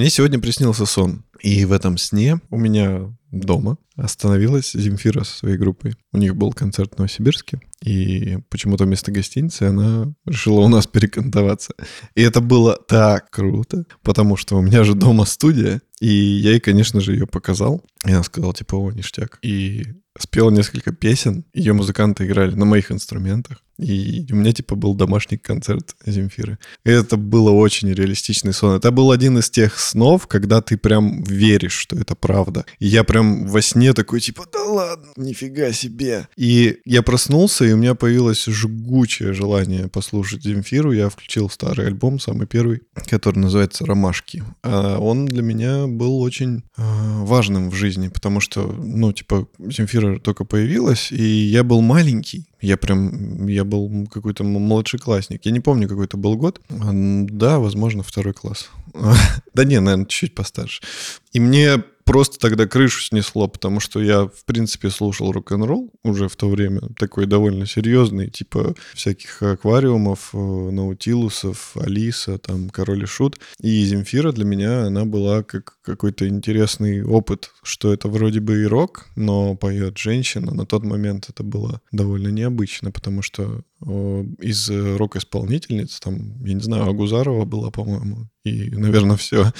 Мне сегодня приснился сон. И в этом сне у меня дома остановилась Земфира со своей группой. У них был концерт в Новосибирске, и почему-то вместо гостиницы она решила у нас перекантоваться. И это было так круто, потому что у меня же дома студия, и я ей, конечно же, ее показал. И она сказала, типа, о, ништяк. И спела несколько песен, ее музыканты играли на моих инструментах. И у меня, типа, был домашний концерт Земфиры. И это было очень реалистичный сон. Это был один из тех снов, когда ты прям веришь, что это правда. И я прям во сне такой, типа, да ладно, нифига себе. И я проснулся, и у меня появилось жгучее желание послушать Земфиру. Я включил старый альбом, самый первый, который называется «Ромашки». А он для меня был очень э, важным в жизни, потому что, ну, типа, Земфира только появилась, и я был маленький, я прям, я был какой-то младший классник. Я не помню, какой это был год. Да, возможно, второй класс. Да не, наверное, чуть-чуть постарше. И мне просто тогда крышу снесло, потому что я, в принципе, слушал рок-н-ролл уже в то время, такой довольно серьезный, типа всяких аквариумов, э, наутилусов, Алиса, там, Король и Шут. И Земфира для меня, она была как какой-то интересный опыт, что это вроде бы и рок, но поет женщина. На тот момент это было довольно необычно, потому что из рок-исполнительниц, там, я не знаю, Агузарова была, по-моему, и, наверное, все.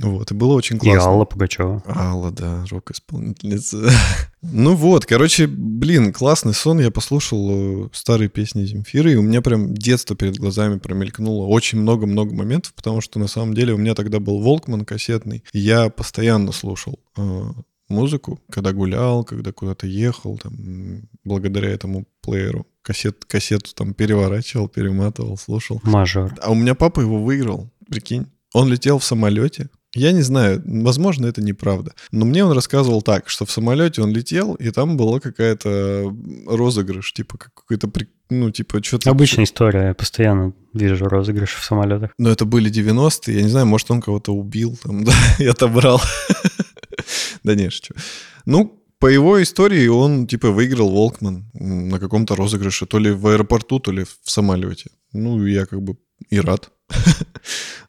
Вот, и было очень классно. И Алла Пугачева. Алла, да, рок-исполнительница. ну вот, короче, блин, классный сон. Я послушал э, старые песни Земфиры, и у меня прям детство перед глазами промелькнуло. Очень много-много моментов, потому что на самом деле у меня тогда был Волкман кассетный, и я постоянно слушал э, музыку, когда гулял, когда куда-то ехал, там, благодаря этому плееру. Кассет, кассету там переворачивал, перематывал, слушал. Мажор. А у меня папа его выиграл, прикинь. Он летел в самолете, я не знаю, возможно, это неправда. Но мне он рассказывал так, что в самолете он летел, и там была какая-то розыгрыш, типа какой-то, ну, типа что-то... Обычная история, я постоянно вижу розыгрыш в самолетах. Но это были 90-е, я не знаю, может, он кого-то убил там, да, и отобрал. Да не, что. Ну, по его истории он, типа, выиграл Волкман на каком-то розыгрыше, то ли в аэропорту, то ли в самолете. Ну, я как бы и рад.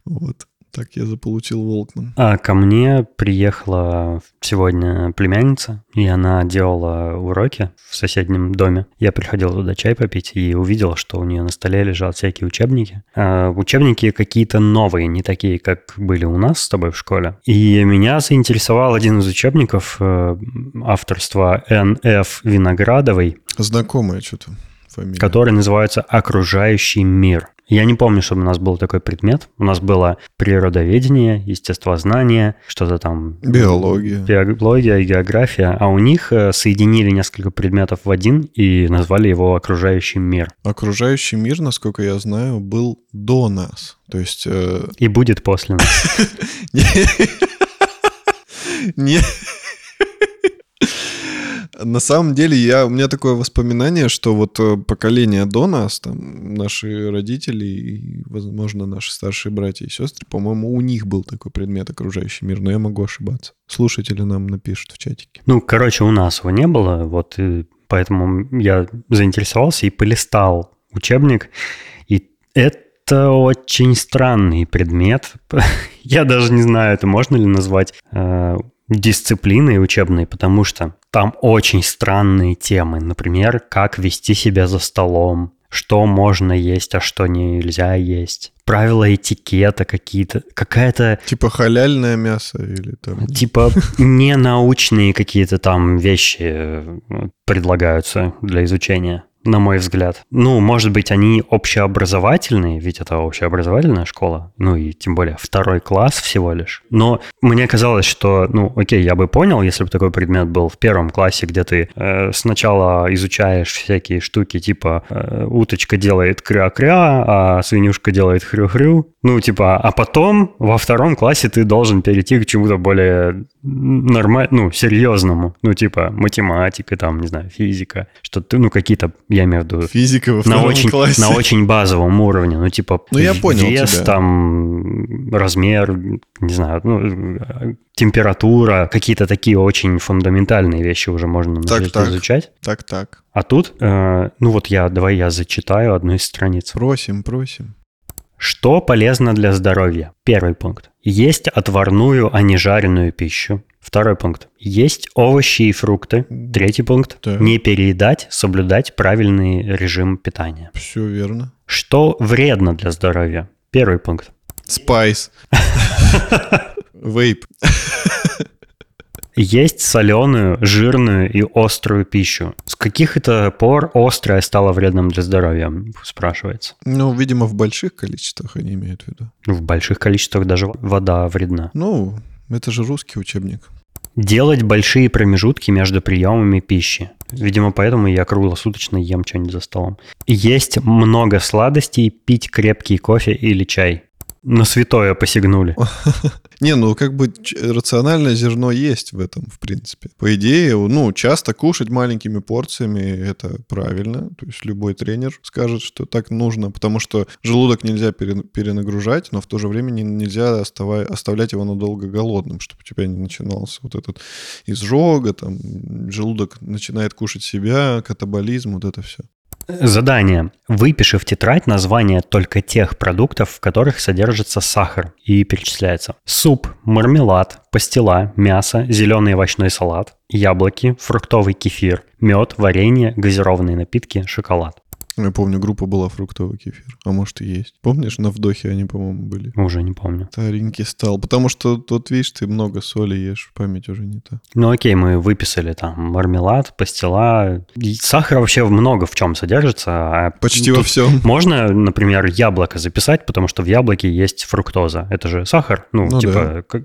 Вот. Так я заполучил Волкман. А ко мне приехала сегодня племянница, и она делала уроки в соседнем доме. Я приходил туда чай попить и увидел, что у нее на столе лежат всякие учебники. А учебники какие-то новые, не такие, как были у нас с тобой в школе. И меня заинтересовал один из учебников э, авторства Н.Ф. Виноградовой. Знакомая что-то фамилия. Который называется «Окружающий мир». Я не помню, чтобы у нас был такой предмет. У нас было природоведение, естествознание, что-то там... Биология. Биология, география. А у них э, соединили несколько предметов в один и назвали его «окружающий мир». Окружающий мир, насколько я знаю, был до нас. То есть... Э... И будет после нас. Не... На самом деле, я, у меня такое воспоминание, что вот э, поколение до нас, там, наши родители и, возможно, наши старшие братья и сестры, по-моему, у них был такой предмет окружающий мир, но я могу ошибаться. Слушатели нам напишут в чатике. Ну, короче, у нас его не было, вот и поэтому я заинтересовался и полистал учебник, и это очень странный предмет. Я даже не знаю, это можно ли назвать э, дисциплиной учебной, потому что там очень странные темы. Например, как вести себя за столом, что можно есть, а что нельзя есть. Правила этикета какие-то, какая-то... Типа халяльное мясо или там... Типа ненаучные какие-то там вещи э, предлагаются для изучения на мой взгляд. Ну, может быть, они общеобразовательные, ведь это общеобразовательная школа, ну и тем более второй класс всего лишь. Но мне казалось, что, ну, окей, я бы понял, если бы такой предмет был в первом классе, где ты э, сначала изучаешь всякие штуки, типа э, уточка делает кря-кря, а свинюшка делает хрю-хрю, ну, типа, а потом во втором классе ты должен перейти к чему-то более нормально, ну, серьезному, ну, типа математика, там, не знаю, физика, что ты, ну, какие-то я имею в виду... Физика во на очень, классе. На очень базовом уровне. Ну, типа, ну, я понял вес, тебя. там, размер, не знаю, ну, температура, какие-то такие очень фундаментальные вещи уже можно так, так, изучать. Так, так. А тут, э, ну вот я, давай я зачитаю одну из страниц. Просим, просим. Что полезно для здоровья? Первый пункт. Есть отварную, а не жареную пищу. Второй пункт. Есть овощи и фрукты. Третий пункт. Так. Не переедать, соблюдать правильный режим питания. Все верно. Что вредно для здоровья? Первый пункт. Спайс. Вейп. Есть соленую, жирную и острую пищу. С каких это пор острое стало вредным для здоровья, спрашивается. Ну, видимо, в больших количествах они имеют в виду. В больших количествах даже вода вредна. Ну, это же русский учебник. Делать большие промежутки между приемами пищи. Видимо, поэтому я круглосуточно ем что-нибудь за столом. Есть много сладостей, пить крепкий кофе или чай. На святое посягнули. Не, ну как бы рациональное зерно есть в этом, в принципе. По идее, ну, часто кушать маленькими порциями — это правильно. То есть любой тренер скажет, что так нужно, потому что желудок нельзя пере- перенагружать, но в то же время не- нельзя оставлять его надолго голодным, чтобы у тебя не начинался вот этот изжога, там, желудок начинает кушать себя, катаболизм, вот это все. Задание. Выпиши в тетрадь название только тех продуктов, в которых содержится сахар и перечисляется. Суп, мармелад, пастила, мясо, зеленый овощной салат, яблоки, фруктовый кефир, мед, варенье, газированные напитки, шоколад. Я помню, группа была фруктовый кефир. А может и есть. Помнишь, на вдохе они, по-моему, были? Уже не помню. Старенький стал. Потому что тут, видишь, ты много соли ешь, память уже не та. Ну окей, мы выписали там мармелад, пастила. Сахара вообще много в чем содержится. а Почти во всем. Можно, например, яблоко записать, потому что в яблоке есть фруктоза. Это же сахар. Ну, Ну типа, как-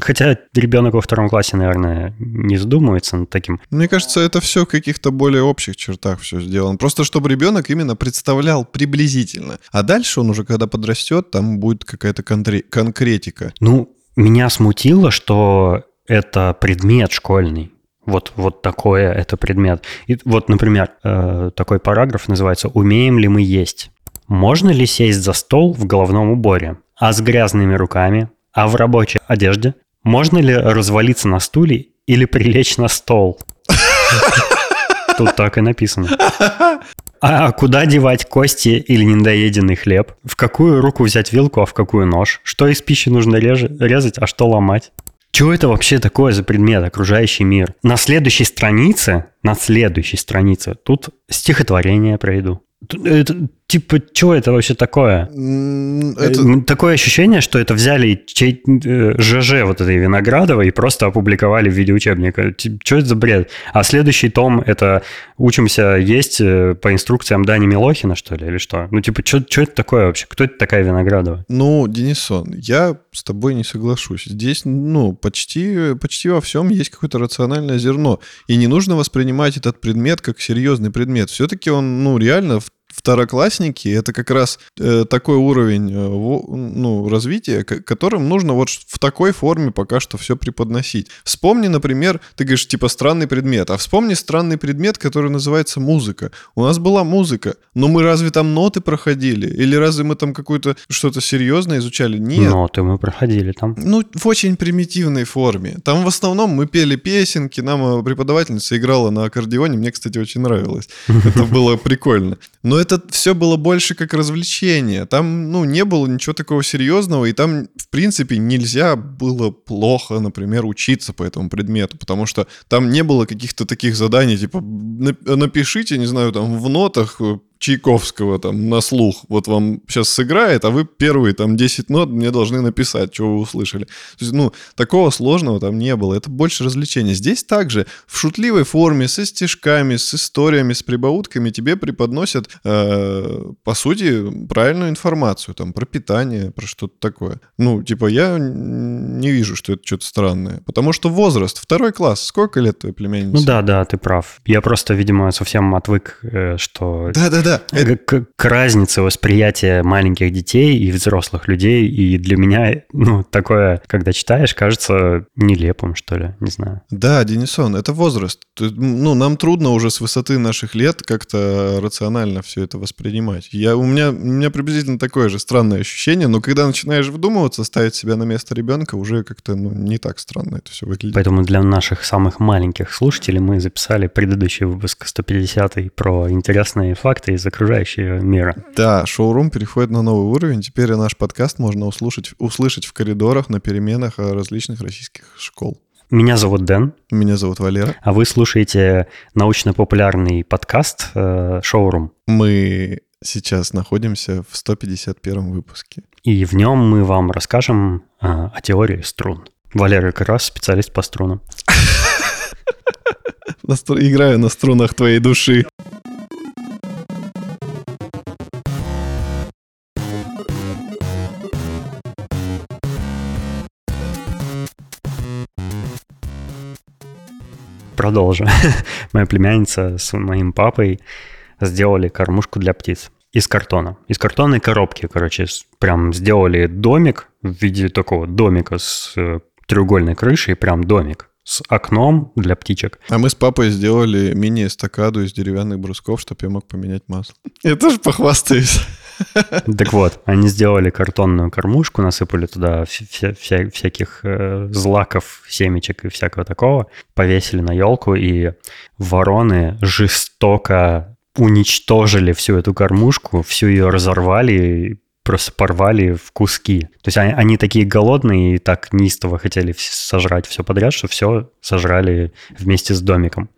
хотя ребенок во втором классе, наверное, не задумывается над таким. Мне кажется, это все в каких-то более общих чертах все сделано. Просто чтобы ребенок именно представлял приблизительно. А дальше он уже, когда подрастет, там будет какая-то конкретика. Ну, меня смутило, что это предмет школьный. Вот, вот такое это предмет. И вот, например, э, такой параграф называется «Умеем ли мы есть?». Можно ли сесть за стол в головном уборе? А с грязными руками? А в рабочей одежде? Можно ли развалиться на стуле или прилечь на стол? Тут так и написано. А куда девать кости или недоеденный хлеб? В какую руку взять вилку, а в какую нож? Что из пищи нужно реже- резать, а что ломать? Что это вообще такое за предмет, окружающий мир? На следующей странице, на следующей странице, тут стихотворение пройду. Тут- Это, типа, что это вообще такое? М, Это... Э, Такое ощущение, что это взяли чей, э, ЖЖ вот этой Виноградовой и просто опубликовали в виде учебника. Что это за бред? А следующий том — это «Учимся есть э, по инструкциям Дани Милохина, что ли, или что? Ну, типа, что это такое вообще? Кто это такая Виноградова? Ну, Денисон, я с тобой не соглашусь. Здесь, ну, почти, почти во всем есть какое-то рациональное зерно. И не нужно воспринимать этот предмет как серьезный предмет. Все-таки он, ну, реально в- второклассники это как раз э, такой уровень э, во- ну, развития, к- которым нужно вот в такой форме пока что все преподносить. Вспомни, например, ты говоришь, типа, странный предмет, а вспомни странный предмет, который называется музыка. У нас была музыка, но мы разве там ноты проходили? Или разве мы там какое-то что-то серьезное изучали? Нет. Ноты мы проходили там. Ну, в очень примитивной форме. Там в основном мы пели песенки, нам э, преподавательница играла на аккордеоне, мне, кстати, очень нравилось. Это было прикольно. Но это все было больше как развлечение. Там, ну, не было ничего такого серьезного, и там, в принципе, нельзя было плохо, например, учиться по этому предмету, потому что там не было каких-то таких заданий, типа, «На- напишите, не знаю, там, в нотах э, Чайковского там на слух. Вот вам сейчас сыграет, а вы первые там 10 нот мне должны написать, что вы услышали. То есть, ну, такого сложного там не было. Это больше развлечения. Здесь также в шутливой форме, со стишками, с историями, с прибаутками тебе преподносят, э, по сути, правильную информацию там про питание, про что-то такое. Ну, типа, я не вижу, что это что-то странное. Потому что возраст, второй класс, сколько лет твоей племяннице? Ну да, да, ты прав. Я просто, видимо, совсем отвык, э, что Да-да-да. Это- к, к- разнице восприятия маленьких детей и взрослых людей. И для меня, ну, такое, когда читаешь, кажется нелепым, что ли, не знаю. Да, Денисон, это возраст. Ну, нам трудно уже с высоты наших лет как-то рационально все это воспринимать. Я, у, меня, у меня приблизительно такое же странное ощущение, но когда начинаешь вдумываться, ставить себя на место ребенка, уже как-то ну, не так странно это все выглядит. Поэтому для наших самых маленьких слушателей мы записали предыдущий выпуск 150 про интересные факты из из окружающего мира. Да, шоурум переходит на новый уровень. Теперь наш подкаст можно услышать, услышать в коридорах на переменах различных российских школ. Меня зовут Дэн. Меня зовут Валера. А вы слушаете научно-популярный подкаст э, «Шоурум». Мы сейчас находимся в 151 выпуске. И в нем мы вам расскажем э, о теории струн. Валера как раз специалист по струнам. Играю на струнах твоей души. Продолжу. Моя племянница с моим папой сделали кормушку для птиц из картона. Из картонной коробки, короче, прям сделали домик в виде такого домика с э, треугольной крышей, прям домик с окном для птичек. А мы с папой сделали мини-эстакаду из деревянных брусков, чтобы я мог поменять масло. Я тоже похвастаюсь. Так вот, они сделали картонную кормушку, насыпали туда вся, вся, всяких э, злаков, семечек и всякого такого, повесили на елку, и вороны жестоко уничтожили всю эту кормушку, всю ее разорвали, просто порвали в куски. То есть они, они такие голодные и так неистово хотели сожрать все подряд, что все сожрали вместе с домиком.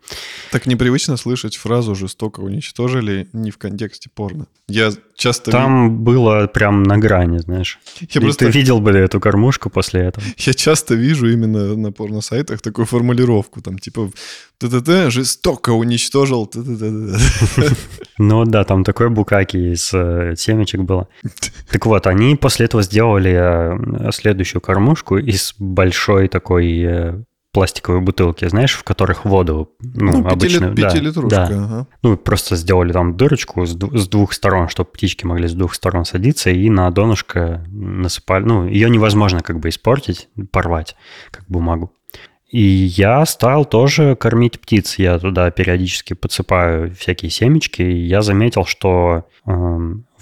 Так непривычно слышать фразу «жестоко уничтожили» не в контексте порно. Я часто... Там было прям на грани, знаешь. Я просто... Ты видел бы эту кормушку после этого? Я часто вижу именно на порно-сайтах такую формулировку, там типа т-т-т, жестоко уничтожил Ну да, там такой букаки из э, семечек было. Так вот, они после этого сделали э, следующую кормушку из большой такой э, пластиковые бутылки, знаешь, в которых воду, ну, ну обычно... Пятилитрушка, да, ага. Ну, просто сделали там дырочку с, с двух сторон, чтобы птички могли с двух сторон садиться, и на донышко насыпали... Ну, ее невозможно как бы испортить, порвать, как бумагу. И я стал тоже кормить птиц. Я туда периодически подсыпаю всякие семечки, и я заметил, что э,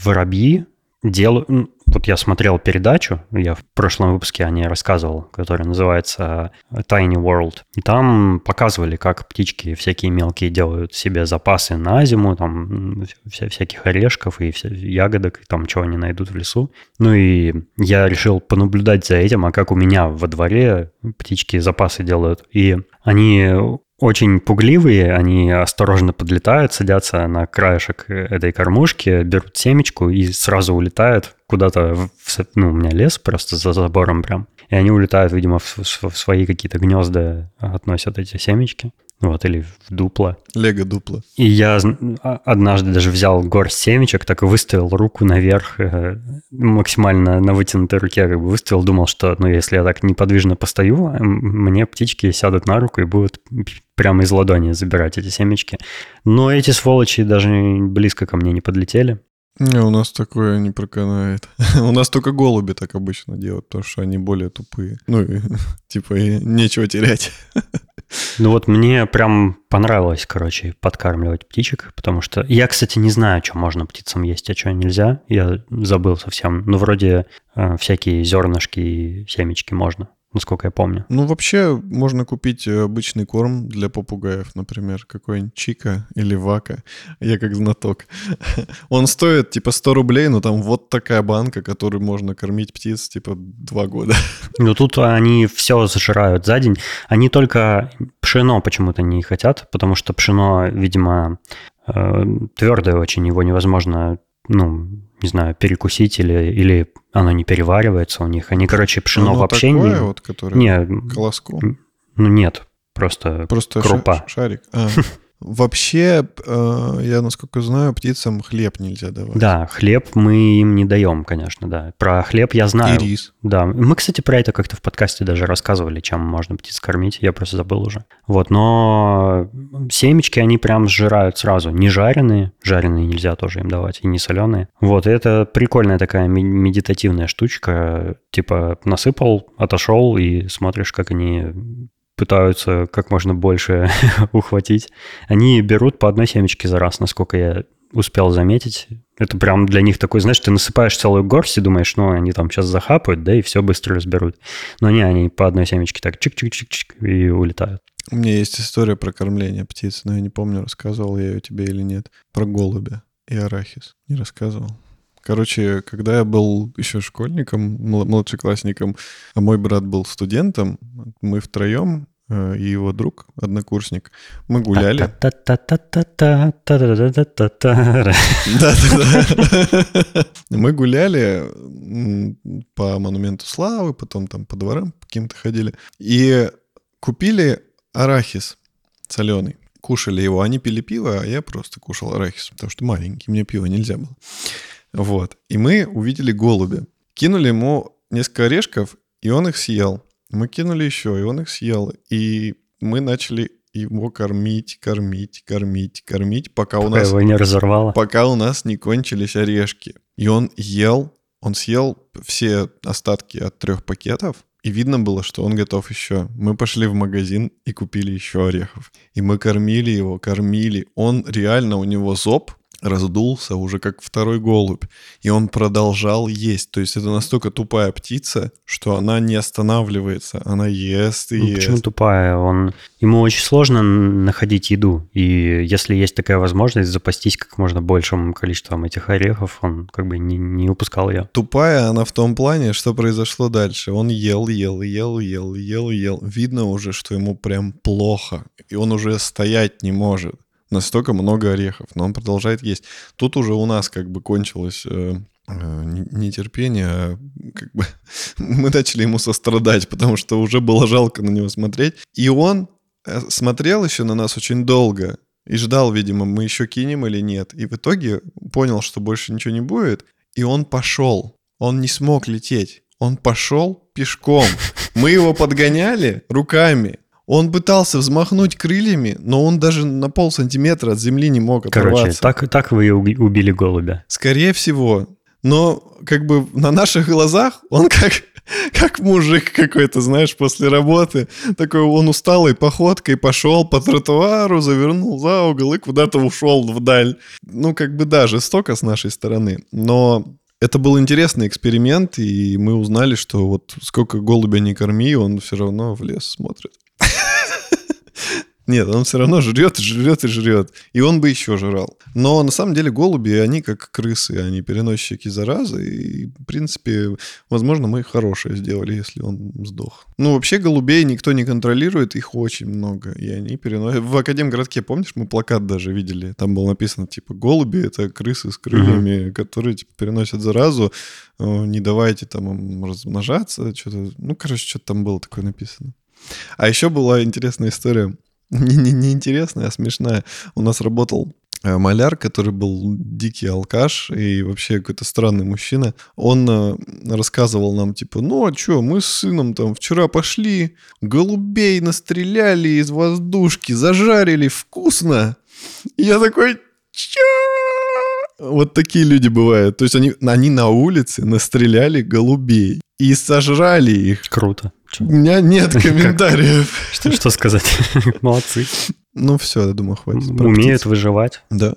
воробьи делаю... Вот я смотрел передачу, я в прошлом выпуске о ней рассказывал, которая называется Tiny World. И там показывали, как птички всякие мелкие делают себе запасы на зиму, там вся, всяких орешков и вся, ягодок, и там чего они найдут в лесу. Ну и я решил понаблюдать за этим, а как у меня во дворе птички запасы делают. И они очень пугливые, они осторожно подлетают, садятся на краешек этой кормушки, берут семечку и сразу улетают куда-то, в, ну, у меня лес просто за забором прям, и они улетают, видимо, в, в свои какие-то гнезда, относят эти семечки. Вот, или в дупло. Лего дупло. И я а, однажды даже взял горсть семечек, так и выставил руку наверх, э, максимально на вытянутой руке как бы выставил, думал, что, ну, если я так неподвижно постою, мне птички сядут на руку и будут прямо из ладони забирать эти семечки. Но эти сволочи даже близко ко мне не подлетели. Не, у нас такое не проканает. у нас только голуби так обычно делают, потому что они более тупые. Ну, типа, нечего терять. ну вот мне прям понравилось, короче, подкармливать птичек, потому что я, кстати, не знаю, что можно птицам есть, а что нельзя. Я забыл совсем. Ну, вроде э, всякие зернышки и семечки можно насколько я помню. Ну, вообще, можно купить э, обычный корм для попугаев, например, какой-нибудь Чика или Вака. Я как знаток. Он стоит, типа, 100 рублей, но там вот такая банка, которой можно кормить птиц, типа, два года. Ну, тут они все зажирают за день. Они только пшено почему-то не хотят, потому что пшено, видимо, э, твердое очень, его невозможно ну, не знаю, перекусить или, или оно не переваривается у них. Они, короче, пшено оно вообще такое, не... вот, которое не, колоском? Ну, нет, просто, просто крупа. шарик. А. Вообще, э, я насколько знаю, птицам хлеб нельзя давать. Да, хлеб мы им не даем, конечно, да. Про хлеб я знаю. И рис. Да, мы, кстати, про это как-то в подкасте даже рассказывали, чем можно птиц кормить, я просто забыл уже. Вот, но семечки они прям сжирают сразу, не жареные, жареные нельзя тоже им давать, и не соленые. Вот, это прикольная такая медитативная штучка, типа насыпал, отошел и смотришь, как они пытаются как можно больше ухватить. Они берут по одной семечке за раз, насколько я успел заметить. Это прям для них такой, знаешь, ты насыпаешь целую горсть и думаешь, ну, они там сейчас захапают, да, и все быстро разберут. Но не, они по одной семечке так чик-чик-чик-чик и улетают. У меня есть история про кормление птиц, но я не помню, рассказывал я ее тебе или нет. Про голубя. и арахис. Не рассказывал. Короче, когда я был еще школьником, младшеклассником, а мой брат был студентом, мы втроем э, и его друг, однокурсник, мы гуляли. Мы гуляли по Монументу Славы, потом там по дворам каким-то ходили. И купили арахис соленый. Кушали его, они пили пиво, а я просто кушал арахис, потому что маленький, мне пиво нельзя было. Вот. И мы увидели голубя. Кинули ему несколько орешков, и он их съел. Мы кинули еще, и он их съел. И мы начали его кормить, кормить, кормить, кормить, пока, пока у нас... его не разорвало. Пока у нас не кончились орешки. И он ел, он съел все остатки от трех пакетов, и видно было, что он готов еще. Мы пошли в магазин и купили еще орехов. И мы кормили его, кормили. Он реально, у него зоб раздулся уже как второй голубь, и он продолжал есть. То есть это настолько тупая птица, что она не останавливается, она ест и ну, ест. Почему тупая? Он... Ему очень сложно находить еду, и если есть такая возможность запастись как можно большим количеством этих орехов, он как бы не, не упускал ее. Тупая она в том плане, что произошло дальше. Он ел, ел, ел, ел, ел, ел. Видно уже, что ему прям плохо, и он уже стоять не может настолько много орехов, но он продолжает есть. Тут уже у нас как бы кончилось э, э, нетерпение, а как бы мы начали ему сострадать, потому что уже было жалко на него смотреть. И он э, смотрел еще на нас очень долго и ждал, видимо, мы еще кинем или нет. И в итоге понял, что больше ничего не будет, и он пошел. Он не смог лететь. Он пошел пешком. Мы его подгоняли руками. Он пытался взмахнуть крыльями, но он даже на пол сантиметра от земли не мог оторваться. Короче, так, так вы и убили голубя. Скорее всего. Но как бы на наших глазах он как, как мужик какой-то, знаешь, после работы. Такой он усталой походкой пошел по тротуару, завернул за угол и куда-то ушел вдаль. Ну, как бы да, жестоко с нашей стороны. Но это был интересный эксперимент, и мы узнали, что вот сколько голубя не корми, он все равно в лес смотрит. Нет, он все равно жрет, жрет и жрет. И он бы еще жрал. Но на самом деле голуби, они как крысы, они переносчики заразы. И, в принципе, возможно, мы хорошее сделали, если он сдох. Ну, вообще голубей никто не контролирует, их очень много. И они переносят... В Академгородке, помнишь, мы плакат даже видели? Там было написано, типа, голуби — это крысы с крыльями, угу. которые, типа, переносят заразу. Не давайте там им размножаться. Что-то... Ну, короче, что-то там было такое написано. А еще была интересная история. Не, не, не интересная, а смешная. У нас работал э, маляр, который был дикий алкаш и вообще какой-то странный мужчина, он э, рассказывал нам, типа, ну а что, мы с сыном там вчера пошли, голубей настреляли из воздушки, зажарили, вкусно. Я такой, чё? Вот такие люди бывают. То есть они, они на улице настреляли голубей и сожрали их. Круто. У меня нет комментариев. Что, что сказать? Молодцы. Ну все, я думаю, хватит. Умеют выживать. Да.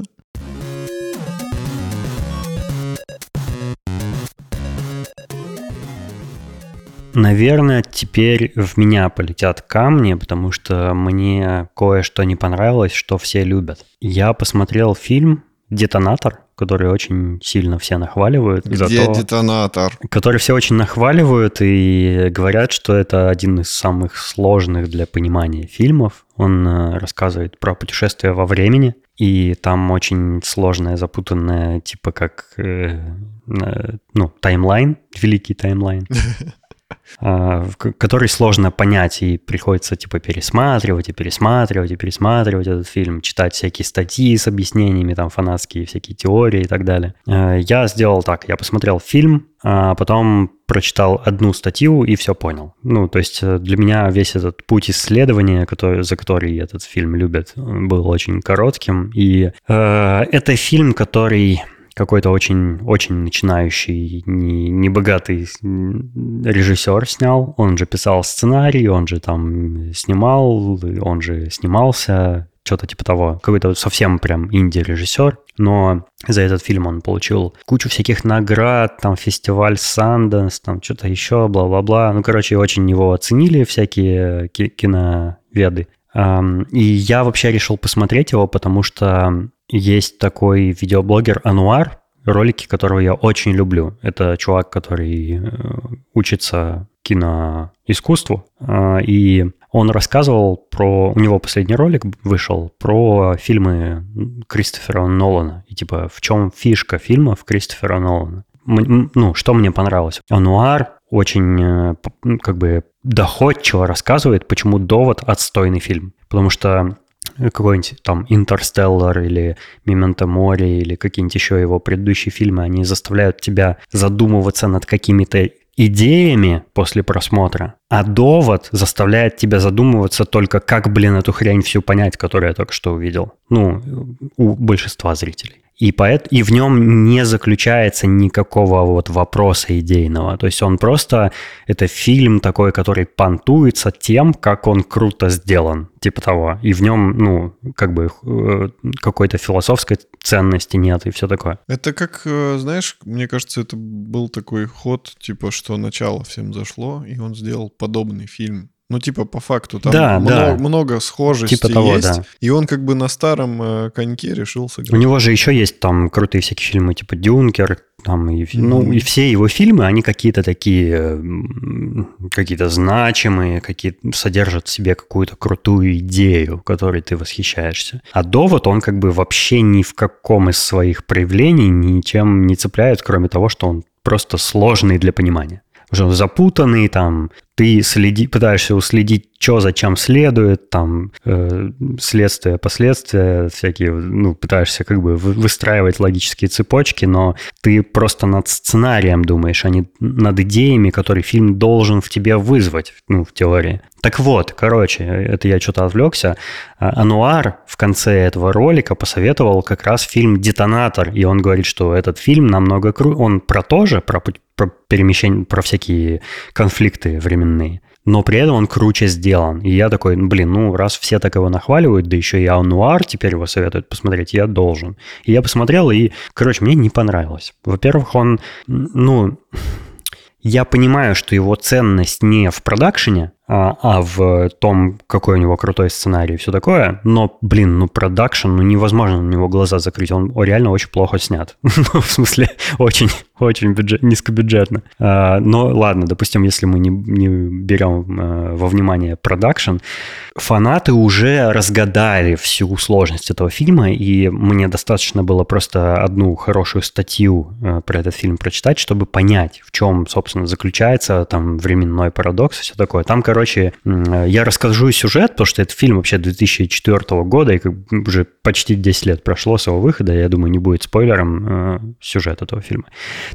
Наверное, теперь в меня полетят камни, потому что мне кое-что не понравилось, что все любят. Я посмотрел фильм «Детонатор», который очень сильно все нахваливают. Где то, детонатор? Который все очень нахваливают и говорят, что это один из самых сложных для понимания фильмов. Он э, рассказывает про путешествие во времени, и там очень сложное, запутанное, типа как, э, э, ну, таймлайн, великий таймлайн. А, который сложно понять, и приходится типа пересматривать, и пересматривать, и пересматривать этот фильм, читать всякие статьи с объяснениями, там фанатские всякие теории и так далее. А, я сделал так, я посмотрел фильм, а потом прочитал одну статью и все понял. Ну, то есть э, для меня весь этот путь исследования, который, за который этот фильм любят, был очень коротким. И э, это фильм, который какой-то очень, очень начинающий, не, не богатый режиссер снял. Он же писал сценарий, он же там снимал, он же снимался, что-то типа того. Какой-то совсем прям инди-режиссер. Но за этот фильм он получил кучу всяких наград, там фестиваль Санденс, там что-то еще, бла-бла-бла. Ну, короче, очень его оценили всякие киноведы. И я вообще решил посмотреть его, потому что Есть такой видеоблогер Ануар, ролики которого я очень люблю. Это чувак, который э, учится киноискусству, э, и он рассказывал про... У него последний ролик вышел про фильмы Кристофера Нолана. И типа, в чем фишка фильмов Кристофера Нолана. Ну, что мне понравилось? Ануар очень э, как бы доходчиво рассказывает, почему «Довод» отстойный фильм. Потому что какой-нибудь там «Интерстеллар» или «Мементо море» или какие-нибудь еще его предыдущие фильмы, они заставляют тебя задумываться над какими-то идеями после просмотра, а довод заставляет тебя задумываться только, как, блин, эту хрень всю понять, которую я только что увидел. Ну, у большинства зрителей. И, поэт, и в нем не заключается никакого вот вопроса идейного. То есть он просто, это фильм такой, который понтуется тем, как он круто сделан, типа того. И в нем, ну, как бы э, какой-то философской ценности нет и все такое. Это как, э, знаешь, мне кажется, это был такой ход, типа, что начало всем зашло, и он сделал подобный фильм ну, типа, по факту, там да, много, да. много схожести типа того, есть. Да. И он как бы на старом э, коньке решил сыграть. У него же еще есть там крутые всякие фильмы, типа «Дюнкер», там, и, mm-hmm. ну, и все его фильмы, они какие-то такие, какие-то значимые, какие содержат в себе какую-то крутую идею, которой ты восхищаешься. А «Довод», он как бы вообще ни в каком из своих проявлений ничем не цепляет, кроме того, что он просто сложный для понимания уже запутанный, там, ты следи, пытаешься уследить, что зачем следует, там, э, следствия, последствия, всякие, ну, пытаешься как бы выстраивать логические цепочки, но ты просто над сценарием думаешь, а не над идеями, которые фильм должен в тебе вызвать, ну, в теории. Так вот, короче, это я что-то отвлекся. А, Ануар в конце этого ролика посоветовал как раз фильм «Детонатор», и он говорит, что этот фильм намного круче, он про то же, про, про перемещение, про всякие конфликты временные, но при этом он круче сделан. И я такой, блин, ну раз все так его нахваливают, да еще и Ануар теперь его советуют посмотреть, я должен. И я посмотрел, и, короче, мне не понравилось. Во-первых, он, ну, я понимаю, что его ценность не в продакшене, а, а в том, какой у него крутой сценарий и все такое. Но, блин, ну продакшн, ну невозможно на него глаза закрыть. Он реально очень плохо снят. Ну, в смысле, очень, очень бюджет, низкобюджетно. А, но ладно, допустим, если мы не, не берем а, во внимание продакшн, фанаты уже разгадали всю сложность этого фильма, и мне достаточно было просто одну хорошую статью а, про этот фильм прочитать, чтобы понять, в чем, собственно, заключается там временной парадокс и все такое. Там, короче, я расскажу сюжет, потому что это фильм вообще 2004 года, и уже почти 10 лет прошло с его выхода, я думаю, не будет спойлером сюжет этого фильма.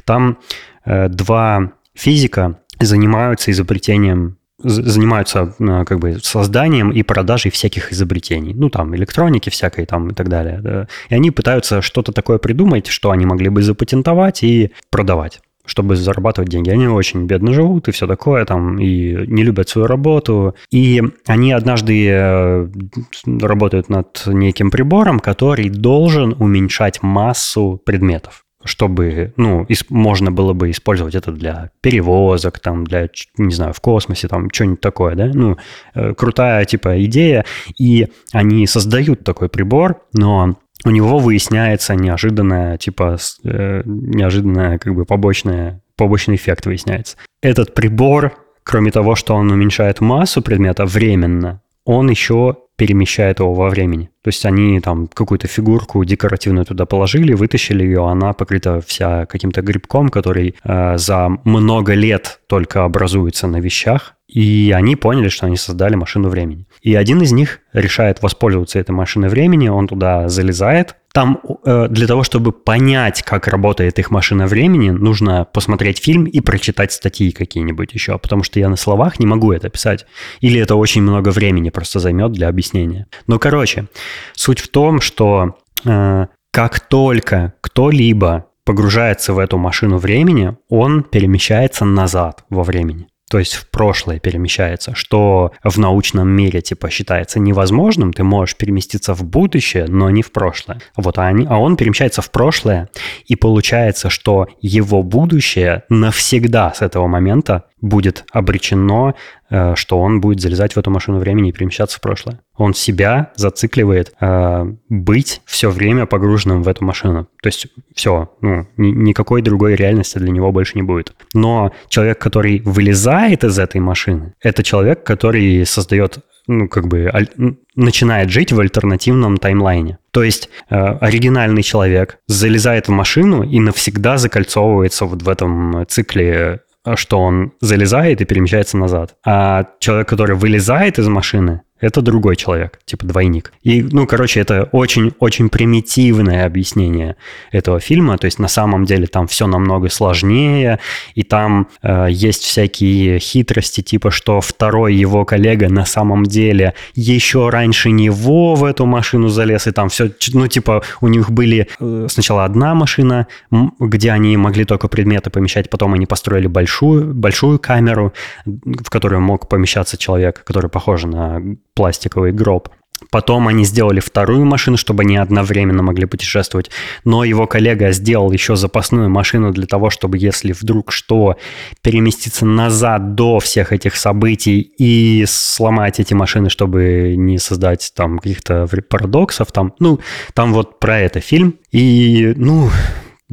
Там э, два физика занимаются изобретением занимаются э, как бы созданием и продажей всяких изобретений. Ну, там, электроники всякой там и так далее. Да. И они пытаются что-то такое придумать, что они могли бы запатентовать и продавать чтобы зарабатывать деньги. Они очень бедно живут и все такое, там, и не любят свою работу. И они однажды э, работают над неким прибором, который должен уменьшать массу предметов чтобы, ну, можно было бы использовать это для перевозок, там, для, не знаю, в космосе, там, что-нибудь такое, да, ну, э, крутая, типа, идея, и они создают такой прибор, но у него выясняется неожиданное, типа, э, неожиданное, как бы, побочное, побочный эффект выясняется. Этот прибор, кроме того, что он уменьшает массу предмета временно, он еще перемещает его во времени. То есть они там какую-то фигурку декоративную туда положили, вытащили ее, она покрыта вся каким-то грибком, который э, за много лет только образуется на вещах, и они поняли, что они создали машину времени. И один из них решает воспользоваться этой машиной времени, он туда залезает. Там э, для того, чтобы понять, как работает их машина времени, нужно посмотреть фильм и прочитать статьи какие-нибудь еще, потому что я на словах не могу это писать. Или это очень много времени просто займет для объяснения. Но, короче, суть в том, что э, как только кто-либо погружается в эту машину времени, он перемещается назад во времени. То есть в прошлое перемещается, что в научном мире типа считается невозможным, ты можешь переместиться в будущее, но не в прошлое. Вот, а, они, а он перемещается в прошлое, и получается, что его будущее навсегда с этого момента будет обречено, э, что он будет залезать в эту машину времени и перемещаться в прошлое. Он себя зацикливает э, быть все время погруженным в эту машину. То есть все, ну, ни, никакой другой реальности для него больше не будет. Но человек, который вылезает из этой машины, это человек, который создает ну, как бы начинает жить в альтернативном таймлайне. То есть э, оригинальный человек залезает в машину и навсегда закольцовывается вот в этом цикле что он залезает и перемещается назад. А человек, который вылезает из машины, это другой человек, типа двойник. И, ну, короче, это очень-очень примитивное объяснение этого фильма. То есть на самом деле там все намного сложнее, и там э, есть всякие хитрости, типа что второй его коллега на самом деле еще раньше него в эту машину залез, и там все, ну, типа у них были э, сначала одна машина, где они могли только предметы помещать, потом они построили большую, большую камеру, в которую мог помещаться человек, который похож на пластиковый гроб. Потом они сделали вторую машину, чтобы они одновременно могли путешествовать. Но его коллега сделал еще запасную машину для того, чтобы, если вдруг что, переместиться назад до всех этих событий и сломать эти машины, чтобы не создать там каких-то парадоксов. Там, ну, там вот про это фильм. И, ну,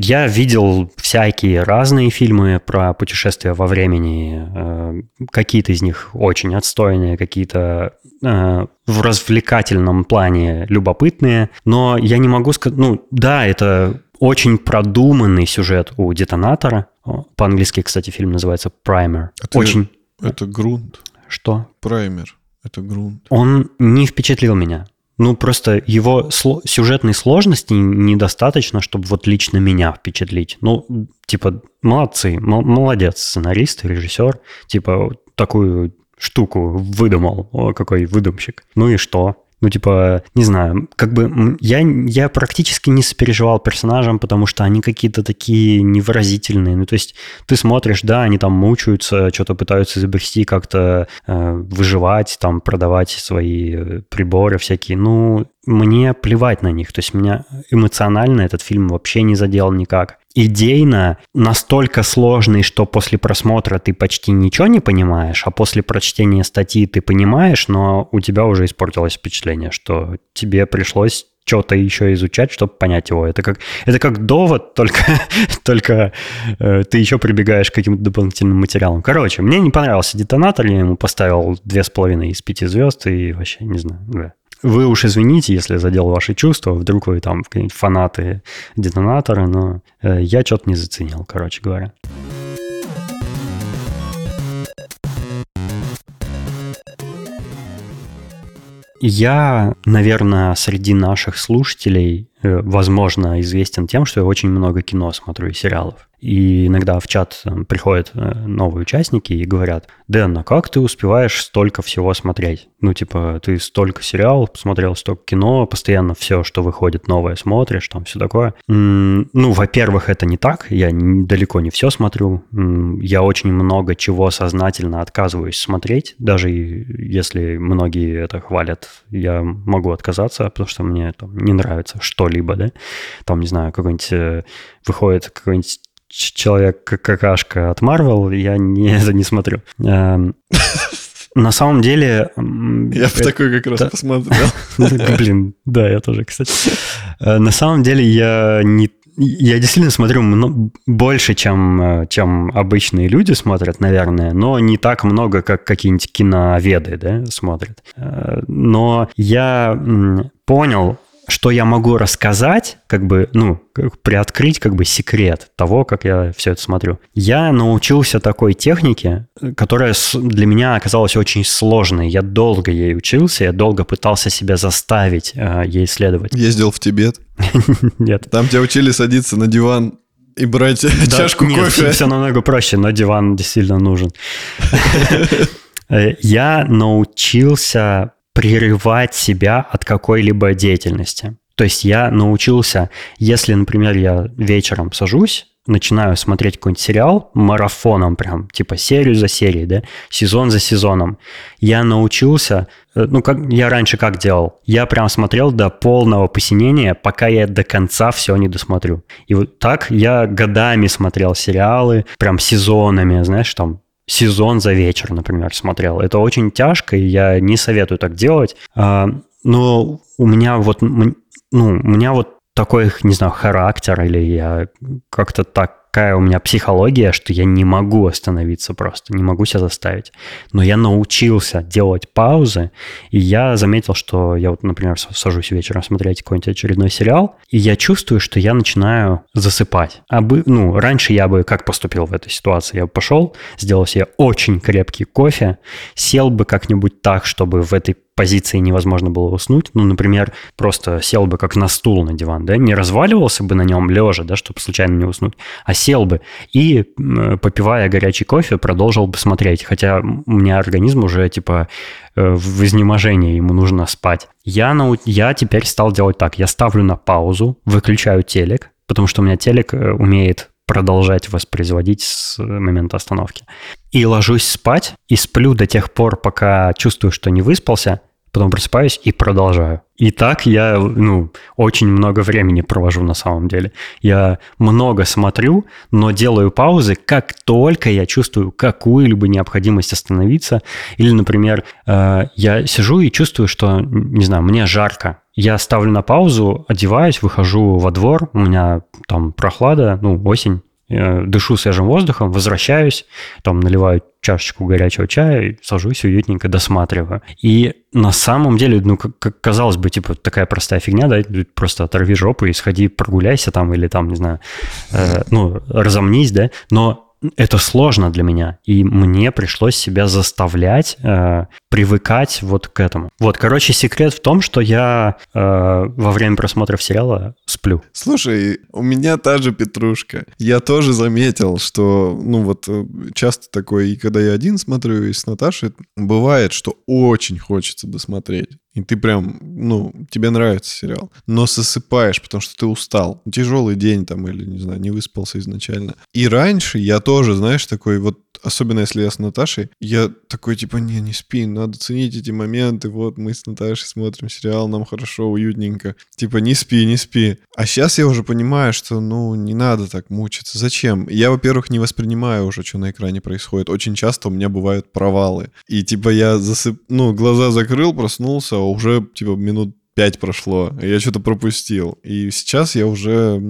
я видел всякие разные фильмы про путешествия во времени. Э, какие-то из них очень отстойные, какие-то э, в развлекательном плане любопытные. Но я не могу сказать... Ну, да, это очень продуманный сюжет у детонатора. По-английски, кстати, фильм называется Primer. Это, очень... Это грунт. Что? Праймер. Это грунт. Он не впечатлил меня. Ну, просто его сло- сюжетной сложности недостаточно, чтобы вот лично меня впечатлить. Ну, типа, молодцы, м- молодец сценарист, режиссер. Типа, такую штуку выдумал. О, какой выдумщик. Ну и что? Ну, типа, не знаю, как бы я, я практически не сопереживал персонажам, потому что они какие-то такие невыразительные. Ну, то есть ты смотришь, да, они там мучаются, что-то пытаются изобрести, как-то э, выживать, там, продавать свои э, приборы всякие. Ну, мне плевать на них. То есть меня эмоционально этот фильм вообще не задел никак идейно настолько сложный, что после просмотра ты почти ничего не понимаешь, а после прочтения статьи ты понимаешь, но у тебя уже испортилось впечатление, что тебе пришлось что-то еще изучать, чтобы понять его. Это как, это как довод, только, только э, ты еще прибегаешь к каким-то дополнительным материалам. Короче, мне не понравился детонатор, я ему поставил две с половиной из пяти звезд и вообще не знаю. Да. Вы уж извините, если задел ваши чувства, вдруг вы там фанаты детонатора, но э, я что-то не заценил, короче говоря. Я, наверное, среди наших слушателей, э, возможно, известен тем, что я очень много кино смотрю и сериалов. И иногда в чат э, приходят э, новые участники и говорят, Дэн, а как ты успеваешь столько всего смотреть? Ну, типа, ты столько сериалов посмотрел, столько кино, постоянно все, что выходит новое, смотришь, там все такое. Ну, во-первых, это не так, я далеко не все смотрю. Я очень много чего сознательно отказываюсь смотреть, даже если многие это хвалят, я могу отказаться, потому что мне там, не нравится что-либо, да. Там, не знаю, какой-нибудь э, выходит какой-нибудь человек какашка от Marvel, я не, это не смотрю. Эм, на самом деле... Я бы такой как раз посмотрел. Блин, да, я тоже, кстати. Э, на самом деле я не я действительно смотрю больше, чем, э, чем обычные люди смотрят, наверное, но не так много, как какие-нибудь киноведы да, смотрят. Э, но я понял, что я могу рассказать, как бы, ну, приоткрыть как бы секрет того, как я все это смотрю. Я научился такой технике, которая для меня оказалась очень сложной. Я долго ей учился, я долго пытался себя заставить э, ей следовать. Ездил в Тибет? Нет. Там тебя учили садиться на диван и брать да, чашку нет, кофе. Все, все намного проще, но диван действительно нужен. Э, я научился прерывать себя от какой-либо деятельности. То есть я научился, если, например, я вечером сажусь, начинаю смотреть какой-нибудь сериал марафоном прям, типа серию за серией, да, сезон за сезоном, я научился, э, ну, как я раньше как делал, я прям смотрел до полного посинения, пока я до конца все не досмотрю. И вот так я годами смотрел сериалы, прям сезонами, знаешь, там сезон за вечер, например, смотрел. Это очень тяжко, и я не советую так делать. А, но у меня вот, ну, у меня вот такой, не знаю, характер, или я как-то так такая у меня психология, что я не могу остановиться просто, не могу себя заставить. Но я научился делать паузы, и я заметил, что я вот, например, сажусь вечером смотреть какой-нибудь очередной сериал, и я чувствую, что я начинаю засыпать. А бы, ну, раньше я бы как поступил в этой ситуации? Я бы пошел, сделал себе очень крепкий кофе, сел бы как-нибудь так, чтобы в этой позиции невозможно было уснуть. Ну, например, просто сел бы как на стул на диван, да, не разваливался бы на нем лежа, да, чтобы случайно не уснуть, а сел бы и, попивая горячий кофе, продолжил бы смотреть. Хотя у меня организм уже, типа, э, в изнеможении, ему нужно спать. Я, нау... я теперь стал делать так. Я ставлю на паузу, выключаю телек, потому что у меня телек э, умеет продолжать воспроизводить с момента остановки. И ложусь спать, и сплю до тех пор, пока чувствую, что не выспался, потом просыпаюсь и продолжаю. И так я, ну, очень много времени провожу на самом деле. Я много смотрю, но делаю паузы, как только я чувствую какую-либо необходимость остановиться. Или, например, э, я сижу и чувствую, что, не знаю, мне жарко. Я ставлю на паузу, одеваюсь, выхожу во двор, у меня там прохлада, ну, осень, дышу свежим воздухом, возвращаюсь, там наливаю чашечку горячего чая, сажусь уютненько, досматриваю. И на самом деле, ну, как казалось бы, типа, такая простая фигня, да, просто оторви жопу и сходи прогуляйся там, или там, не знаю, э, ну, разомнись, да, но это сложно для меня, и мне пришлось себя заставлять э, привыкать вот к этому. Вот, короче, секрет в том, что я э, во время просмотра сериала сплю. Слушай, у меня та же петрушка. Я тоже заметил, что, ну вот, э, часто такое, и когда я один смотрю, и с Наташей, бывает, что очень хочется досмотреть. И ты прям, ну, тебе нравится сериал. Но засыпаешь, потому что ты устал. Тяжелый день там или, не знаю, не выспался изначально. И раньше я тоже, знаешь, такой вот, особенно если я с Наташей, я такой типа, не, не спи, надо ценить эти моменты. Вот мы с Наташей смотрим сериал, нам хорошо, уютненько. Типа, не спи, не спи. А сейчас я уже понимаю, что, ну, не надо так мучиться. Зачем? Я, во-первых, не воспринимаю уже, что на экране происходит. Очень часто у меня бывают провалы. И типа я засып... Ну, глаза закрыл, проснулся, уже типа минут пять прошло, я что-то пропустил. И сейчас я уже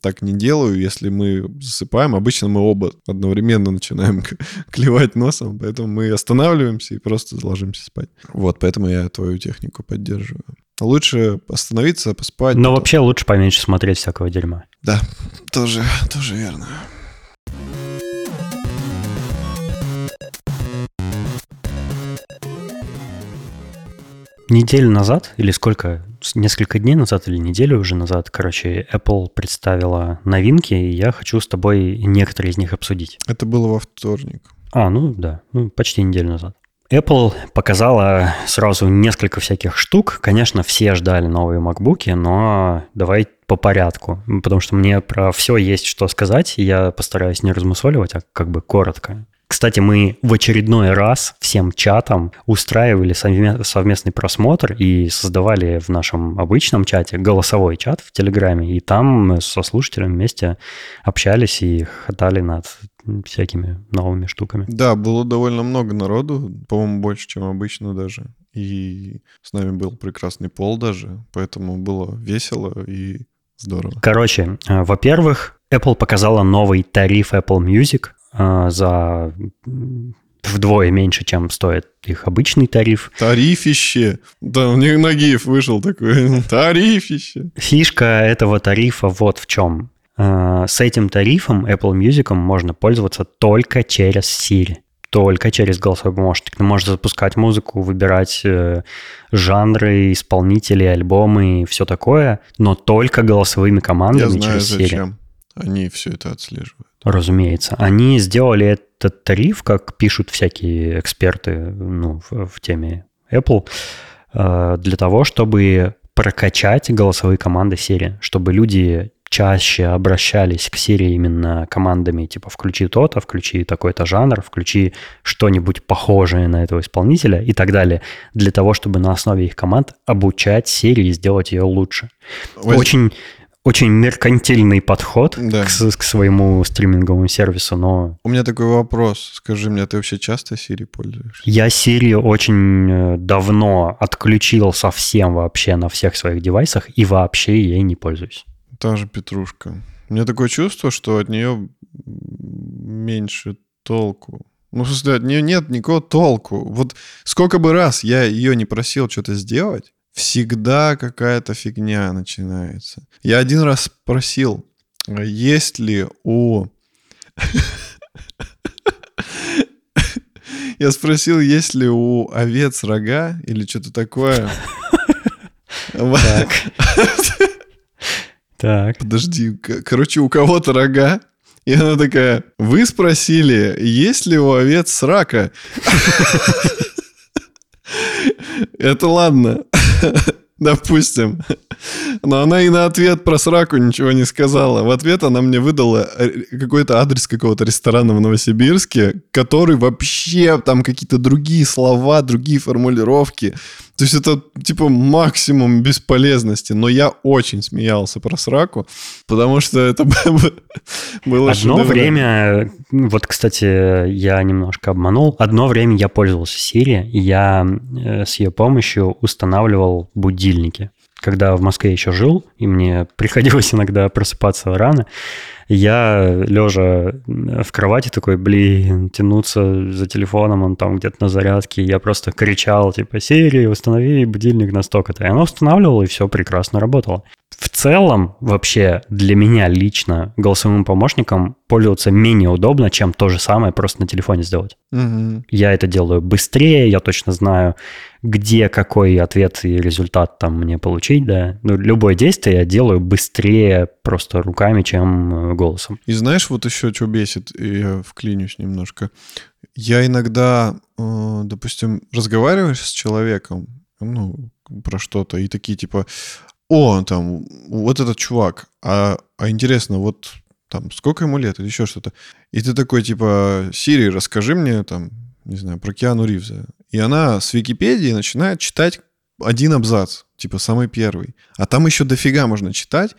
так не делаю, если мы засыпаем. Обычно мы оба одновременно начинаем клевать носом, поэтому мы останавливаемся и просто ложимся спать. Вот, поэтому я твою технику поддерживаю. Лучше остановиться, поспать. Но потом. вообще лучше поменьше смотреть всякого дерьма. Да, тоже, тоже верно. Неделю назад, или сколько, несколько дней назад или неделю уже назад, короче, Apple представила новинки, и я хочу с тобой некоторые из них обсудить. Это было во вторник. А, ну да, ну почти неделю назад. Apple показала сразу несколько всяких штук. Конечно, все ждали новые MacBook, но давай по порядку, потому что мне про все есть что сказать, и я постараюсь не размусоливать, а как бы коротко. Кстати, мы в очередной раз всем чатам устраивали совместный просмотр и создавали в нашем обычном чате голосовой чат в Телеграме, и там со слушателями вместе общались и хатали над всякими новыми штуками. Да, было довольно много народу, по-моему, больше, чем обычно даже. И с нами был прекрасный пол даже, поэтому было весело и здорово. Короче, э, во-первых, Apple показала новый тариф Apple Music, за вдвое меньше, чем стоит их обычный тариф. Тарифище. Да, у них Нагиев вышел такой. Тарифище. Фишка этого тарифа вот в чем. А, с этим тарифом Apple Music можно пользоваться только через Siri. Только через голосовой помощник. Ты можешь запускать музыку, выбирать э, жанры, исполнители, альбомы и все такое, но только голосовыми командами Я знаю, через Siri. Зачем. Они все это отслеживают. Разумеется. Они сделали этот тариф, как пишут всякие эксперты ну, в, в теме Apple, э, для того, чтобы прокачать голосовые команды Siri, чтобы люди чаще обращались к Siri именно командами типа «включи то-то», «включи такой-то жанр», «включи что-нибудь похожее на этого исполнителя» и так далее, для того, чтобы на основе их команд обучать Siri и сделать ее лучше. Очень очень меркантильный подход Да. к, к своему стриминговому сервису, но У меня такой вопрос. Скажи мне, ты вообще часто Siri пользуешься? я Siri очень э, давно отключил совсем вообще на всех своих девайсах и вообще ей не пользуюсь. Та же Петрушка. У меня такое чувство, что от нее меньше толку. Ну, в смысле, от нее нет никакого толку. Вот сколько бы раз я ее не просил что-то сделать, всегда какая-то фигня начинается. Я один раз спросил, а есть ли у... Я спросил, есть ли у овец рога или что-то такое. Так. Так. Подожди, короче, у кого-то рога, и она такая, вы спросили, есть ли у овец срака? Это ладно, допустим. Но она и на ответ про сраку ничего не сказала. В ответ она мне выдала э, какой-то адрес какого-то ресторана в Новосибирске, который вообще там какие-то другие слова, другие формулировки. То есть это типа максимум бесполезности. Но я очень смеялся про сраку, потому что это было Одно время, вот, кстати, я немножко обманул. Одно время я пользовался Siri, и я э, с ее помощью устанавливал будильники. Когда в Москве еще жил, и мне приходилось иногда просыпаться рано, я, лежа в кровати, такой, блин, тянуться за телефоном, он там где-то на зарядке, я просто кричал, типа, Siri, установи будильник на столько-то. И она устанавливала, и все прекрасно работало. В целом, вообще, для меня лично голосовым помощником пользоваться менее удобно, чем то же самое просто на телефоне сделать. Мгм. Я это делаю быстрее, я точно знаю, где какой ответ и результат там мне получить, да. Ну, любое действие я делаю быстрее просто руками, чем э, голосом. И знаешь, вот еще что бесит, я вклинюсь немножко. Я иногда, э, допустим, разговариваешь с человеком, ну, про что-то, и такие типа, о, там, вот этот чувак, а, а интересно, вот там, сколько ему лет или еще что-то. И ты такой, типа, Сири, расскажи мне, там, не знаю, про Киану Ривза. И она с Википедии начинает читать один абзац, типа, самый первый. А там еще дофига можно читать.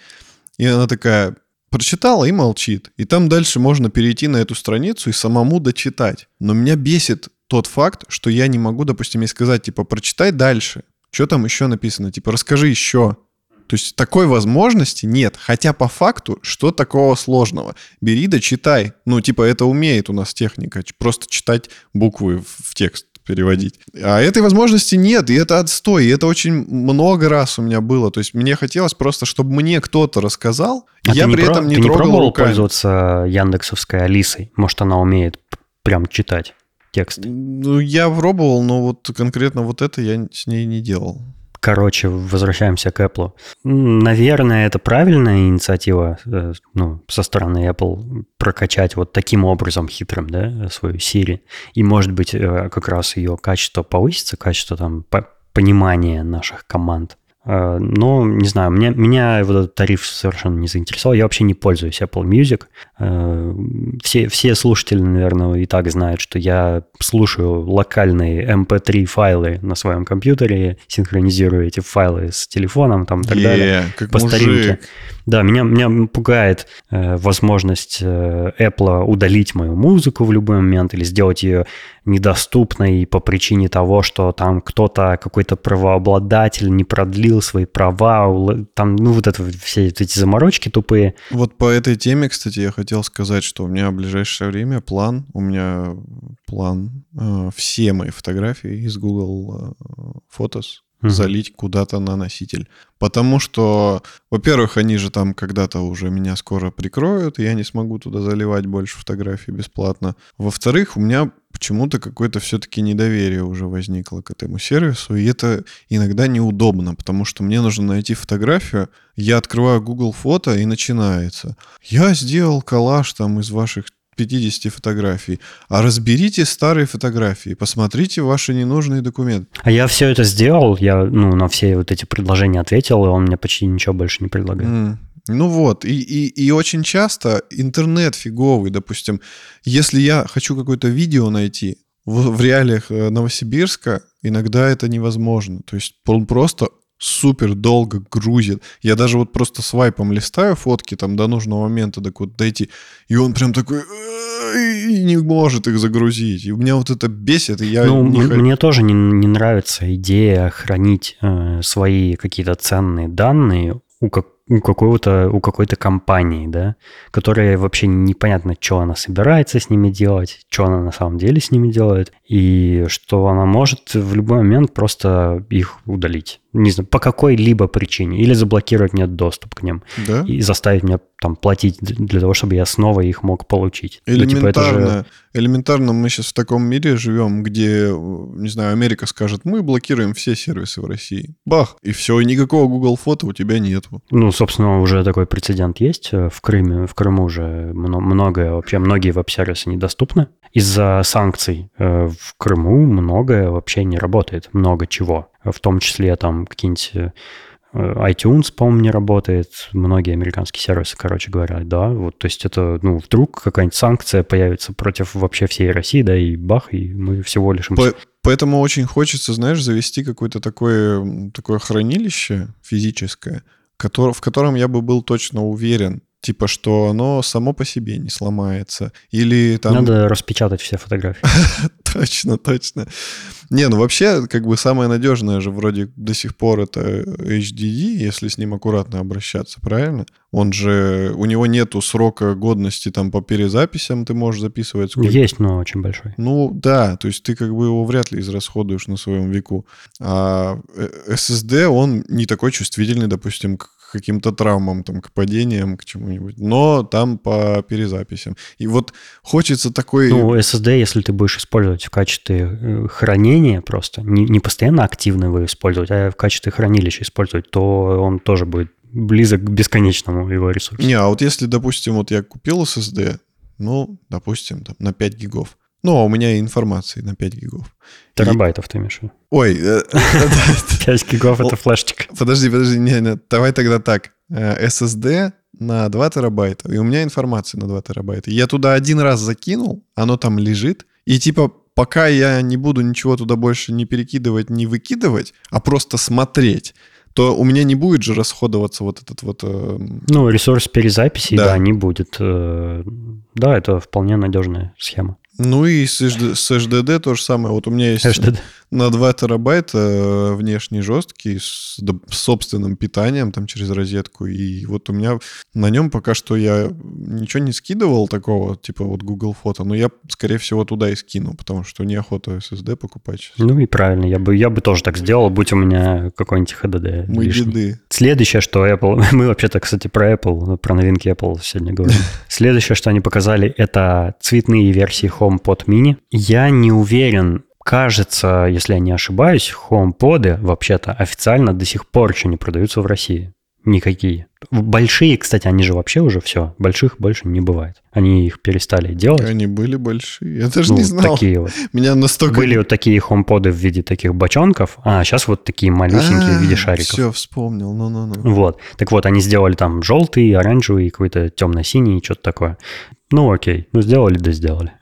И она такая, прочитала и молчит. И там дальше можно перейти на эту страницу и самому дочитать. Но меня бесит тот факт, что я не могу, допустим, ей сказать, типа, прочитай дальше. Что там еще написано? Типа, расскажи еще. То есть такой возможности нет. Хотя по факту, что такого сложного? Бери да читай. Ну, типа, это умеет у нас техника. Просто читать буквы в текст переводить. А этой возможности нет, и это отстой. И это очень много раз у меня было. То есть мне хотелось просто, чтобы мне кто-то рассказал, А я не при про- этом не ты не трогал пробовал руками. пользоваться Яндексовской Алисой? Может, она умеет прям читать текст? Ну, я пробовал, но вот конкретно вот это я с ней не делал. Короче, возвращаемся к Apple. Наверное, это правильная инициатива э, ну, со стороны Apple прокачать вот таким образом хитрым да, свою Siri. И, может быть, э, как раз ее качество повысится, качество там по- понимания наших команд. Э, Но, не знаю, меня, меня вот этот тариф совершенно не заинтересовал. Я вообще не пользуюсь Apple Music. Э, Все, все слушатели, наверное, и так знают, что я слушаю локальные MP3 файлы на своем компьютере, синхронизирую эти файлы с телефоном там, и так далее. Как По старинке. мужик. Да, меня, меня пугает э, возможность э, Apple удалить мою музыку в любой момент или сделать ее недоступной по причине того, что там кто-то, какой-то правообладатель не продлил свои права, там, ну, вот это все эти заморочки тупые. Вот по этой теме, кстати, я хотел сказать, что у меня в ближайшее время план, у меня план э, все мои фотографии из Google э, Photos Мгм. залить куда-то на носитель. Потому что, во-первых, они же там когда-то уже меня скоро прикроют, и я не смогу туда заливать больше фотографий бесплатно. Во-вторых, у меня почему-то какое-то все-таки недоверие уже возникло к этому сервису, и это иногда неудобно, потому что мне нужно найти фотографию, я открываю Google фото и начинается. Я сделал коллаж там из ваших 50 фотографий. А разберите старые фотографии, посмотрите ваши ненужные документы. А я все это сделал, я ну, на все вот эти предложения ответил, и он мне почти ничего больше не предлагает. М. Ну вот, и, и, и очень часто интернет фиговый, допустим, если я хочу какое-то видео найти, в, в реалиях э, Новосибирска иногда это невозможно. То есть он просто супер долго грузит. Я даже вот просто свайпом листаю фотки там до нужного момента, так вот дойти, и он прям такой и не может их загрузить. И у меня вот это бесит, и я ну, не м- мне тоже не, не нравится идея хранить э, свои какие-то ценные данные у, как, у какого-то у какой-то компании, да, которая вообще непонятно, что она собирается с ними делать, что она на самом деле с ними делает, и что она может в любой момент просто их удалить. Не знаю, по какой-либо причине. Или заблокировать мне доступ к ним. Да? И заставить меня там платить для того, чтобы я снова их мог получить. Ну, Элементарно, типа, это же... элементарно мы сейчас в таком мире живем, где, не знаю, Америка скажет, мы блокируем все сервисы в России. Бах! И все, и никакого Google фото у тебя нету. Ну, собственно, уже такой прецедент есть. э, В Крыме, в Крыму уже мно- многое, вообще многие веб-сервисы недоступны. Из-за санкций э, в Крыму многое вообще не работает, много чего. В том числе там какие-нибудь э, iTunes, по-моему, не работает, многие американские сервисы, короче говоря, да, вот, то есть это, ну, вдруг какая-нибудь санкция появится против вообще всей России, да, и бах, и мы всего лишь... По- Поэтому очень хочется, знаешь, завести какое-то такое, такое хранилище физическое, в котором я бы был точно уверен, типа, что оно само по себе не сломается. Или там... Надо распечатать все фотографии. Точно, точно. Не, ну вообще, как бы самое надежное же вроде до сих пор это HDD, если с ним аккуратно обращаться, правильно? Он же, у него нету срока годности там по перезаписям, ты можешь записывать сколько Есть, но очень большой. ну да, то есть ты как бы его вряд ли израсходуешь на своем веку. А э, SSD, он не такой чувствительный, допустим, к каким-то травмам, там, к падениям, к чему-нибудь. Но там по перезаписям. И вот хочется такой... Ну, SSD, если ты будешь использовать в качестве э, хранения просто, не, не постоянно активно его использовать, а в качестве хранилища использовать, то он тоже будет близок к бесконечному его ресурсу. Не, а вот если, допустим, вот я купил SSD, ну, допустим, там, на 5 гигов. Ну, а у меня информации на 5 гигов. Терабайтов ты имеешь? Ой, э, 5 гигов — это флешечка. Подожди, подожди, не, не, давай тогда так. Э, SSD на 2 терабайта, и у меня информация на 2 терабайта. Я туда один раз закинул, оно там лежит, и типа пока я не буду ничего туда больше не перекидывать, не выкидывать, а просто смотреть, то у меня не будет же расходоваться вот этот вот... э, Ну, ресурс перезаписи, Да. да, не будет. э, Да, это вполне надежная схема. Ну и с, HDD то же самое. Вот у меня есть HDD. На 2 терабайта э, внешний жесткий с, собственным питанием там через розетку. И вот у меня на нем пока что я ничего не скидывал такого, типа вот Google фото, но я, скорее всего, туда и скину, потому что неохота SSD покупать сейчас. Ну и правильно, я бы, я бы тоже так сделал, будь у меня какой-нибудь HDD Мы лишний. деды. Следующее, что Apple... Мы вообще-то, кстати, про Apple, про новинки Apple сегодня говорим. Следующее, что они показали, это цветные версии HomePod mini. Я не уверен, кажется, если я не ошибаюсь, HomePod вообще-то официально до сих пор еще не продаются в России. Никакие. Большие, кстати, они же вообще уже все. Больших больше не бывает. Они их перестали делать. Они были большие. Я даже Ну, не знал. такие вот. Меня настолько... Были вот такие хомподы в виде таких бочонков, а сейчас вот такие малюсенькие в виде шариков. Все, вспомнил. Ну-ну-ну. Вот. Так вот, они сделали там желтый, оранжевый, какой-то темно-синий, что-то такое. Ну, окей. Ну, сделали, да сделали.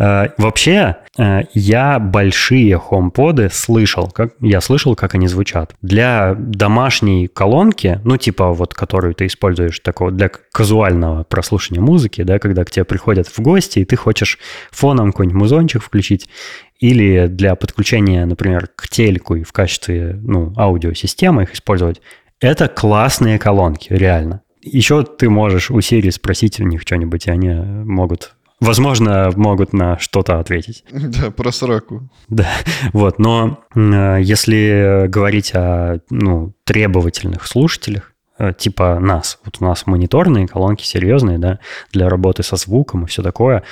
Э, Вообще, э, я большие хомподы слышал. Как, я слышал, как они звучат. Для домашней колонки, ну, типа вот, которую ты используешь такого для казуального прослушивания музыки, да, когда к тебе приходят в гости, и ты хочешь фоном какой-нибудь музончик включить, или для подключения, например, к телеку и в качестве ну, аудиосистемы их использовать, это классные колонки, реально. Еще ты можешь у Siri спросить у них что-нибудь, и они могут, возможно, могут на что-то ответить. Да, про сраку. Да, вот. Но э, если говорить о ну, требовательных слушателях, э, типа нас, вот у нас мониторные колонки серьезные, да, для работы со звуком и все такое,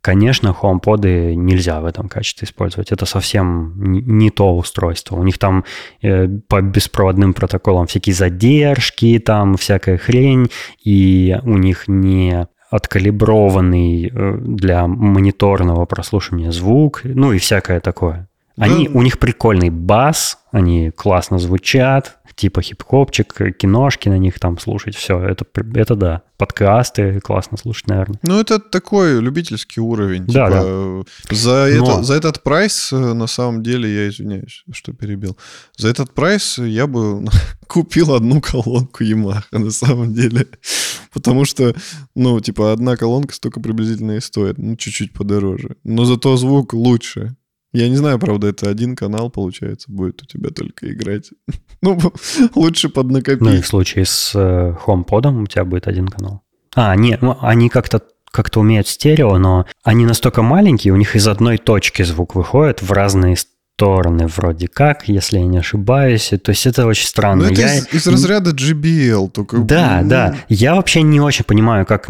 Конечно, HomePod нельзя в этом качестве использовать. Это совсем не- то устройство. У них там э, по беспроводным протоколам всякие задержки, там всякая хрень, и у них не откалиброванный э, для мониторного прослушивания звук, ну и всякое такое. Они, Да. У них прикольный бас, они классно звучат, типа хип-хопчик, киношки на них там слушать, все, это, это да. Подкасты классно слушать, наверное. Ну, это такой любительский уровень. Да, типа, За, это, за этот прайс, э, на самом деле, я извиняюсь, что перебил. За этот прайс я бы купил одну колонку Yamaha, на самом деле. Потому что, ну, типа, одна колонка столько приблизительно и стоит. Ну, чуть-чуть подороже. Но зато звук лучше. Я не знаю, правда, это один канал, получается, будет у тебя только играть. ну, лучше поднакопить. Ну, и в случае с э, HomePod у тебя будет один канал. А, нет, ну, они как-то как-то умеют стерео, но они настолько маленькие, у них из одной точки звук выходит в разные стороны вроде как, если я не ошибаюсь. То есть это очень странно. Но ну, это я... из, из разряда JBL. Только... Да, ну... да. Я вообще не очень понимаю, как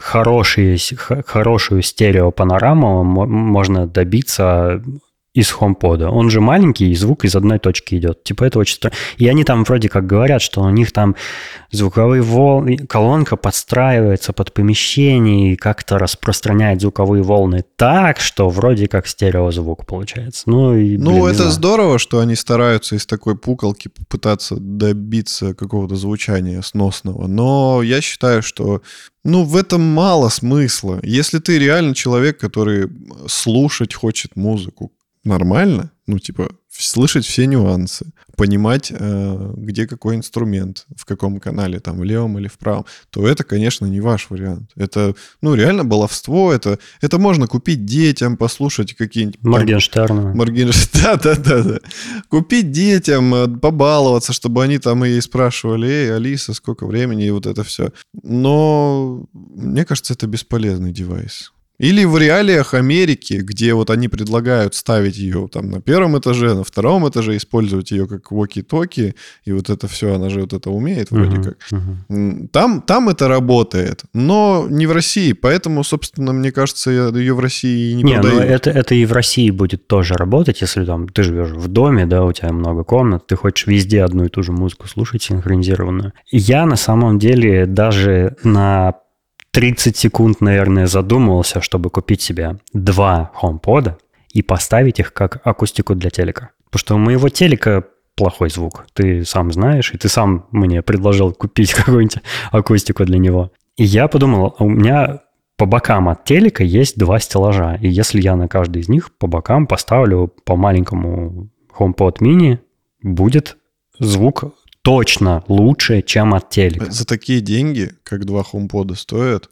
хорошие, хорошую стереопанораму можно добиться из HomePod. Он же маленький, и звук из одной точки идет. Типа это очень странно. И они там вроде как говорят, что у них там звуковые волны, колонка подстраивается под помещение и как-то распространяет звуковые волны так, что вроде как стереозвук получается. Ну, и, ну блин, это знаю. здорово, что они стараются из такой пукалки пытаться добиться какого-то звучания сносного. Но я считаю, что ну, в этом мало смысла. Если ты реально человек, который слушать хочет музыку, нормально, ну, типа, слышать все нюансы, понимать, э, где какой инструмент, в каком канале, там, в левом или в правом, то это, конечно, не ваш вариант. Это, ну, реально баловство, это, это можно купить детям, послушать какие-нибудь... Моргенштерна. Моргенштерна, да-да-да. Купить детям, э, побаловаться, чтобы они там и спрашивали, эй, Алиса, сколько времени, и вот это все. Но мне кажется, это бесполезный девайс. Или в реалиях Америки, где вот они предлагают ставить ее там на первом этаже, на втором этаже, использовать ее как воки-токи, и вот это все, она же вот это умеет вроде uh-huh, как. Uh-huh. Там, там это работает, но не в России, поэтому, собственно, мне кажется, ее в России не, не продают. Ну это, это и в России будет тоже работать, если там ты живешь в доме, да, у тебя много комнат, ты хочешь везде одну и ту же музыку слушать синхронизированную. Я на самом деле даже на 30 секунд, наверное, задумывался, чтобы купить себе два HomePod и поставить их как акустику для телека. Потому что у моего телека плохой звук. Ты сам знаешь, и ты сам мне предложил купить какую-нибудь акустику для него. И я подумал, у меня по бокам от телека есть два стеллажа. И если я на каждый из них по бокам поставлю по маленькому HomePod mini, будет звук точно лучше, чем от телека. За такие деньги, как два HomePod стоят,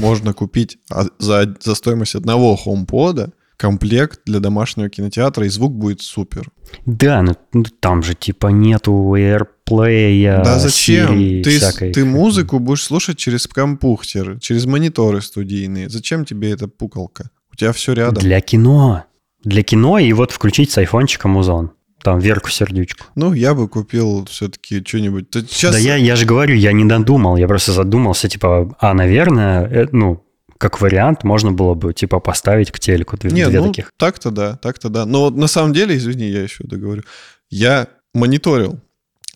можно купить а, за, за стоимость одного HomePod комплект для домашнего кинотеатра, и звук будет супер. Да, но ну, там же типа нету AirPlay, Да зачем? Siri, ты, всякой... ты музыку будешь слушать через компьютер, через мониторы студийные. Зачем тебе эта пукалка? У тебя все рядом. Для кино. Для кино и вот включить с айфончика музон там Верку Сердючку. Ну, я бы купил все-таки что-нибудь. Сейчас... Да я, я же говорю, я не додумал, я просто задумался, типа, а, наверное, э, ну, как вариант можно было бы, типа, поставить к телеку две, не, две ну, таких. так-то да, так-то да. Но на самом деле, извини, я еще договорю, я мониторил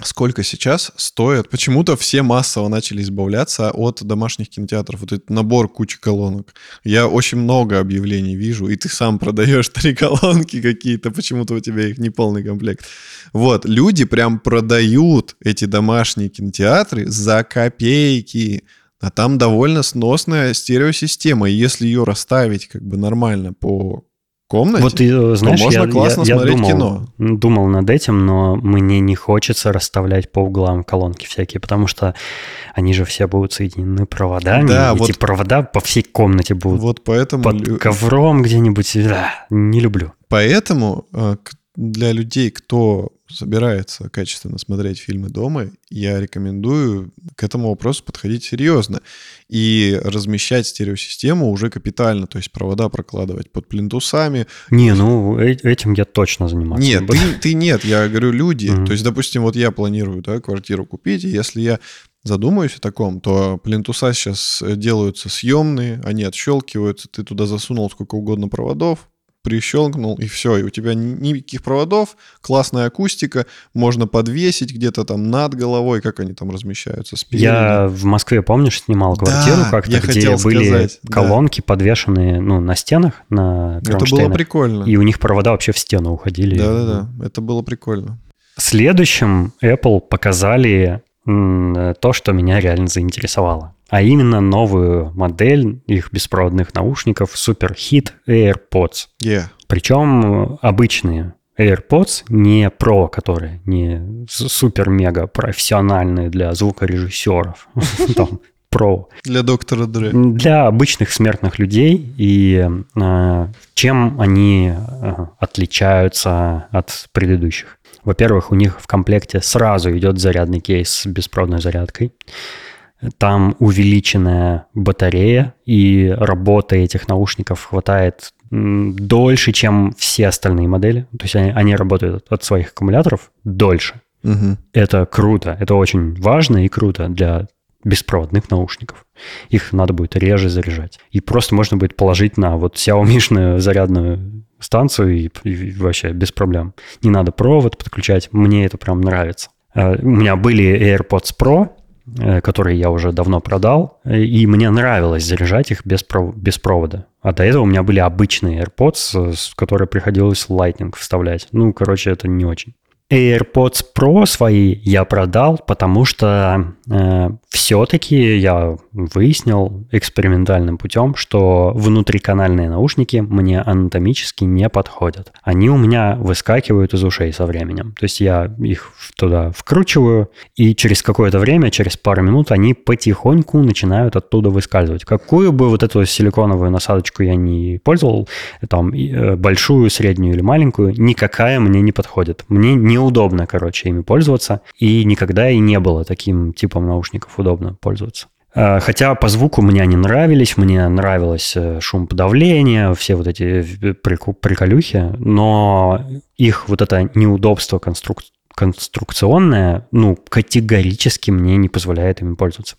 сколько сейчас стоит. Почему-то все массово начали избавляться от домашних кинотеатров. Вот этот набор кучи колонок. Я очень много объявлений вижу, и ты сам продаешь три колонки какие-то, почему-то у тебя их не полный комплект. Вот, люди прям продают эти домашние кинотеатры за копейки. А там довольно сносная стереосистема. И если ее расставить как бы нормально по комнате, вот, и, знаешь, то можно я, классно я, смотреть я думал, кино. Думал над этим, но мне не хочется расставлять по углам колонки всякие, потому что они же все будут соединены проводами. Да, Эти вот, провода по всей комнате будут. Вот поэтому... Под ковром где-нибудь. Да, не люблю. Поэтому э, для людей, кто собирается качественно смотреть фильмы дома, я рекомендую к этому вопросу подходить серьезно и размещать стереосистему уже капитально, то есть провода прокладывать под плинтусами. Не, ну э, этим я точно занимаюсь. Нет, ты, ты нет, я говорю люди. Mm-hmm. То есть, допустим, вот я планирую да, квартиру купить, и если я задумаюсь о таком, то плинтуса сейчас делаются съемные, они отщелкиваются, ты туда засунул сколько угодно проводов, прищелкнул, и все, и у тебя никаких проводов, классная акустика, можно подвесить где-то там над головой, как они там размещаются спереди. Я в Москве, помнишь, снимал квартиру да, как-то, где были сказать, колонки, да. подвешенные ну, на стенах, на Это было прикольно. И у них провода вообще в стену уходили. Да-да-да, это было прикольно. Следующим Apple показали то, что меня реально заинтересовало. А именно новую модель их беспроводных наушников SuperHit AirPods. Yeah. Причем обычные AirPods, не Pro, которые не супер-мега профессиональные для звукорежиссеров. Там Pro. Для доктора Дре. Для обычных смертных людей. И э, чем они э, отличаются от предыдущих? Во-первых, у них в комплекте сразу идет зарядный кейс с беспроводной зарядкой. Там увеличенная батарея, и работы этих наушников хватает дольше, чем все остальные модели. То есть они, они работают от своих аккумуляторов дольше. Угу. Это круто. Это очень важно и круто для беспроводных наушников. Их надо будет реже заряжать. И просто можно будет положить на вот Xiaomi зарядную станцию и, и вообще без проблем. Не надо провод подключать. Мне это прям нравится. Э, у меня были AirPods Pro, э, которые я уже давно продал, и мне нравилось заряжать их без, без провода. А до этого у меня были обычные AirPods, с которые приходилось Lightning вставлять. Ну, короче, это не очень. AirPods Pro свои я продал, потому что э, все-таки я выяснил экспериментальным путем, что внутриканальные наушники мне анатомически не подходят. Они у меня выскакивают из ушей со временем. То есть я их туда вкручиваю, и через какое-то время, через пару минут, они потихоньку начинают оттуда выскальзывать. Какую бы вот эту силиконовую насадочку я не пользовал, там э, большую, среднюю или маленькую, никакая мне не подходит. Мне не неудобно, короче, ими пользоваться. И никогда и не было таким типом наушников удобно пользоваться. А, хотя по звуку мне они нравились, мне нравилось э, шум подавления, все вот эти приколюхи, но их вот это неудобство конструк... конструкционное, ну, категорически мне не позволяет ими пользоваться.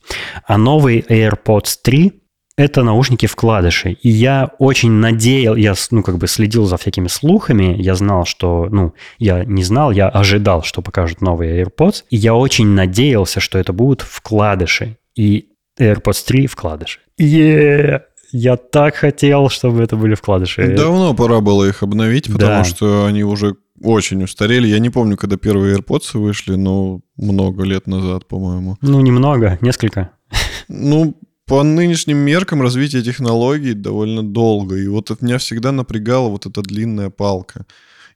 А новый AirPods 3 это наушники вкладыши. И я очень надеял, я ну, как бы следил за всякими слухами, я знал, что, ну, я не знал, я ожидал, что покажут новые AirPods, и я очень надеялся, что это будут вкладыши. И AirPods 3 вкладыши. Yeah! Я так хотел, чтобы это были вкладыши. Давно пора было их обновить, потому да. что они уже очень устарели. Я не помню, когда первые AirPods вышли, но много лет назад, по-моему. Ну, немного, несколько. Ну, по нынешним меркам развитие технологий довольно долго. И вот это меня всегда напрягала вот эта длинная палка.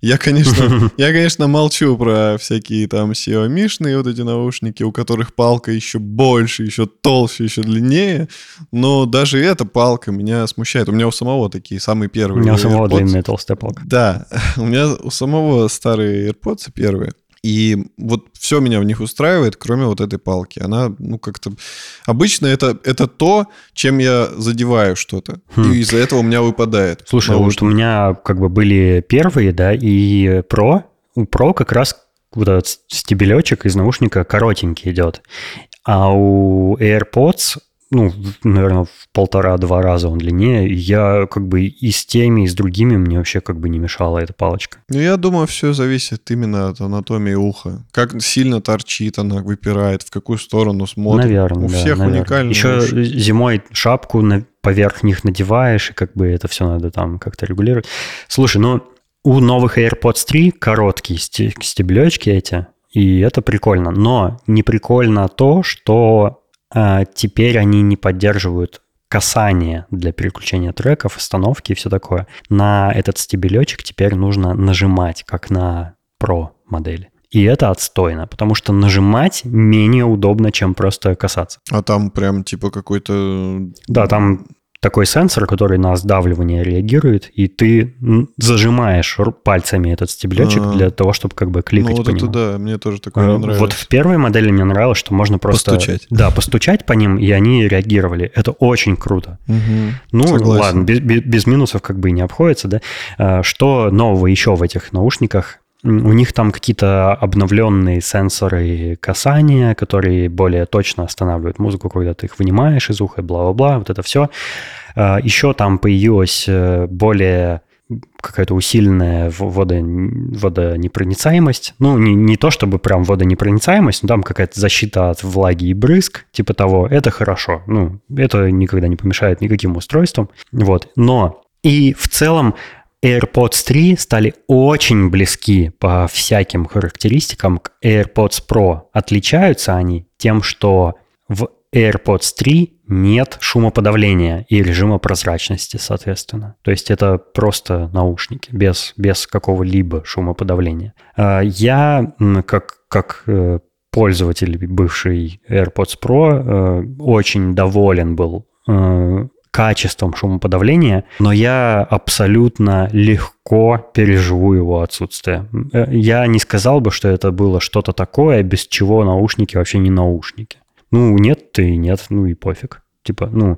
Я, конечно, я, конечно, молчу про всякие там Xiaomi-шные вот эти наушники, у которых палка еще больше, еще толще, еще длиннее. Но даже эта палка меня смущает. У меня у самого такие самые первые. У меня у самого AirPods. длинная толстая палка. Да, у меня у самого старые AirPods первые. И вот все меня в них устраивает, кроме вот этой палки. Она, ну, как-то... Обычно это, это то, чем я задеваю что-то. Хм. И из-за этого у меня выпадает. Слушай, наушник. вот у меня как бы были первые, да, и Pro. У Pro как раз вот этот стебелечек из наушника коротенький идет. А у AirPods ну, наверное, в полтора-два раза он длиннее. Я как бы и с теми, и с другими мне вообще как бы не мешала эта палочка. Ну, я думаю, все зависит именно от анатомии уха. Как сильно торчит она, выпирает, в какую сторону смотрит. Наверное, У да, всех наверное. уникально. Еще уши. зимой шапку на, поверх них надеваешь, и как бы это все надо там как-то регулировать. Слушай, ну, у новых AirPods 3 короткие стеблечки эти, и это прикольно. Но не прикольно то, что теперь они не поддерживают касание для переключения треков, остановки и все такое. На этот стебелечек теперь нужно нажимать, как на Pro модели. И это отстойно, потому что нажимать менее удобно, чем просто касаться. А там прям типа какой-то... Да, там такой сенсор, который на сдавливание реагирует, и ты зажимаешь пальцами этот стеблечек А-а-а. для того, чтобы как бы кликать ну, вот по это нему. да, мне тоже такое не нравится. Вот в первой модели мне нравилось, что можно просто... Постучать. Да, постучать по ним, и они реагировали. Это очень круто. Угу. Ну, Согласен. ладно, без, без минусов как бы и не обходится, да. А, что нового еще в этих наушниках? У них там какие-то обновленные сенсоры касания, которые более точно останавливают музыку, когда ты их вынимаешь из уха, бла-бла-бла, вот это все. А, Еще там появилась э, более какая-то усиленная водо, водонепроницаемость. Ну, не, не то чтобы прям водонепроницаемость, но там какая-то защита от влаги и брызг, типа того. Это хорошо. Ну, это никогда не помешает никаким устройствам. Вот. Но и в целом AirPods 3 стали очень близки по всяким характеристикам к AirPods Pro. Отличаются они тем, что в AirPods 3 нет шумоподавления и режима прозрачности, соответственно. То есть это просто наушники без, без какого-либо шумоподавления. А, я, как, как э, пользователь бывший AirPods Pro, э, очень доволен был э, качеством шумоподавления, но я абсолютно легко переживу его отсутствие. Я не сказал бы, что это было что-то такое, без чего наушники вообще не наушники. Ну, нет, ты нет, ну и пофиг. Типа, ну,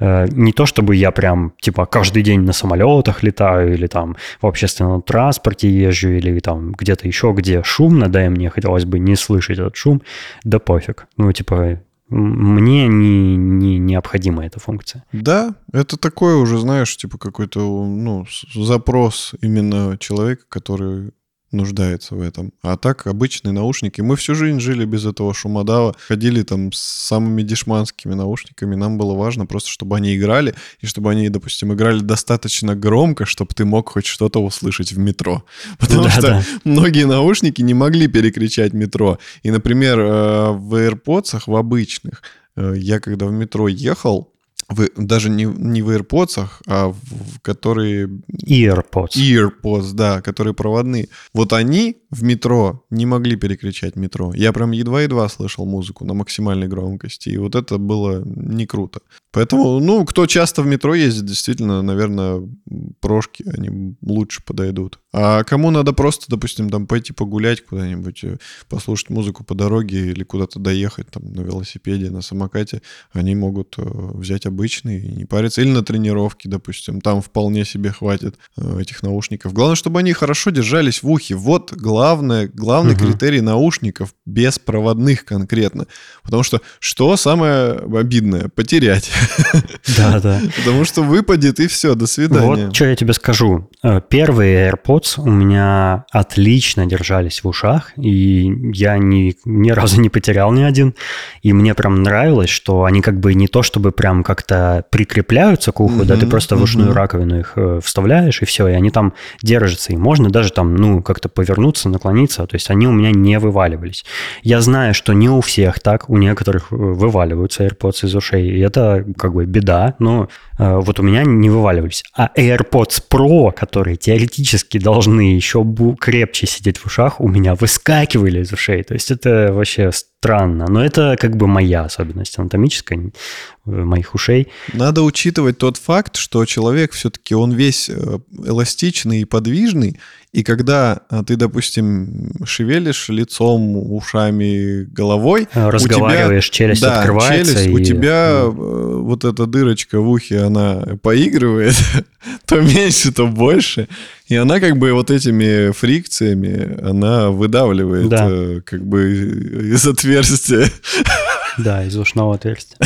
э, не то чтобы я прям, типа, каждый день на самолетах летаю или там в общественном транспорте езжу или там где-то еще, где шумно, да, и мне хотелось бы не слышать этот шум, да пофиг. Ну, типа, мне не, не необходима эта функция. Да, это такое уже, знаешь, типа какой-то ну, запрос именно человека, который нуждается в этом. А так, обычные наушники. Мы всю жизнь жили без этого шумодава, ходили там с самыми дешманскими наушниками. Нам было важно просто, чтобы они играли, и чтобы они, допустим, играли достаточно громко, чтобы ты мог хоть что-то услышать в метро. Потому да, что да. многие наушники не могли перекричать метро. И, например, э, в AirPods, в обычных, э, я когда в метро ехал, в, даже не, не в AirPods, а в, которые... EarPods. EarPods, да, которые проводные. Вот они в метро не могли перекричать метро. Я прям едва-едва слышал музыку на максимальной громкости, и вот это было не круто. Поэтому, ну, кто часто в метро ездит, действительно, наверное, прошки, они лучше подойдут. А кому надо просто, допустим, там пойти погулять куда-нибудь, э, послушать музыку по дороге или куда-то доехать там на велосипеде, на самокате, они могут э, взять обычный не париться. Или на тренировке, допустим, там вполне себе хватит э, этих наушников. Главное, чтобы они хорошо держались в ухе. Вот главное, главный угу. критерий наушников, беспроводных конкретно. Потому что что самое обидное? Потерять. Да, да. Потому что выпадет и все, до свидания. Вот что я тебе скажу. Первые AirPods у меня отлично держались в ушах, и я ни, ни разу не потерял ни один. И мне прям нравилось, что они как бы не то чтобы прям как-то прикрепляются к уху, угу, да, ты просто в ушную раковину их э, вставляешь, и все, и они там держатся. И можно даже там, ну, как-то повернуться, наклониться, то есть они у меня не вываливались. Я знаю, что не у всех так, у некоторых э, вываливаются AirPods из ушей, и это как бы беда, но э, вот у меня не вываливались. А AirPods Pro, которые теоретически должны еще крепче сидеть в ушах, у меня выскакивали из ушей. То есть это вообще странно. Но это как бы моя особенность анатомическая э, моих ушей. Надо учитывать тот факт, что человек все-таки он весь э, эластичный и подвижный, и когда а, ты, допустим, шевелишь лицом, ушами, головой, разговариваешь, тебя, челюсть да, открывается, челюсть, и... у тебя э, вот эта дырочка в ухе, она поигрывает, то меньше, то больше, и она как бы вот этими фрикциями, она выдавливает да. как бы из отверстия. Да, из ушного отверстия.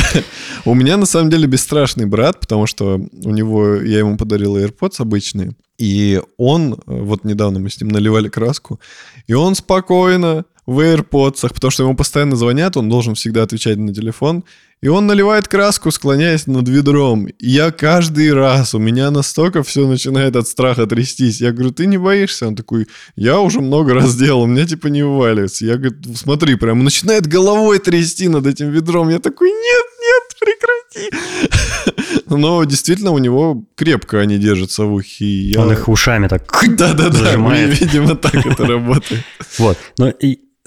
У меня на самом деле бесстрашный брат, потому что у него, я ему подарил AirPods обычные, и он, вот недавно мы с ним наливали краску, и он спокойно в AirPods, потому что ему постоянно звонят, он должен всегда отвечать на телефон, и он наливает краску, склоняясь над ведром. И я каждый раз, у меня настолько все начинает от страха трястись. Я говорю, ты не боишься? Он такой, я уже много раз делал, у меня типа не вываливается. Я говорю, смотри, прям начинает головой трясти над этим ведром. Я такой, нет, нет, прекрати. Но действительно у него крепко они держатся в ухе. Я... Он их ушами так Да-да-да, видимо, так это работает. Вот. Но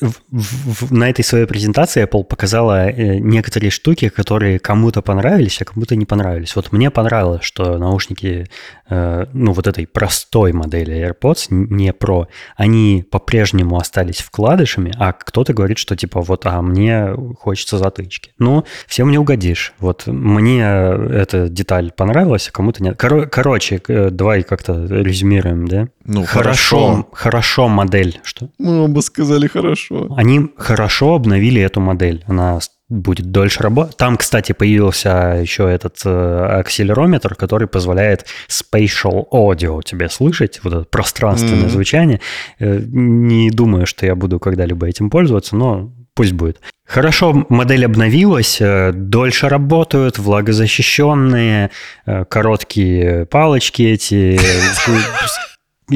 в, в, на этой своей презентации Apple показала э, некоторые штуки, которые кому-то понравились, а кому-то не понравились. Вот мне понравилось, что наушники, э, ну, вот этой простой модели AirPods, не Pro, они по-прежнему остались вкладышами, а кто-то говорит, что типа вот, а мне хочется затычки. Ну, всем не угодишь. Вот мне эта деталь понравилась, а кому-то нет. Кор- короче, давай как-то резюмируем, да? Ну, хорошо. Хорошо, хорошо модель. Что? Мы оба сказали хорошо. Они хорошо обновили эту модель. Она будет дольше работать. Там, кстати, появился еще этот э, акселерометр, который позволяет spatial audio тебе слышать, вот это пространственное mm-hmm. звучание. Э, не думаю, что я буду когда-либо этим пользоваться, но пусть будет. Хорошо, модель обновилась, э, дольше работают, влагозащищенные, э, короткие палочки эти,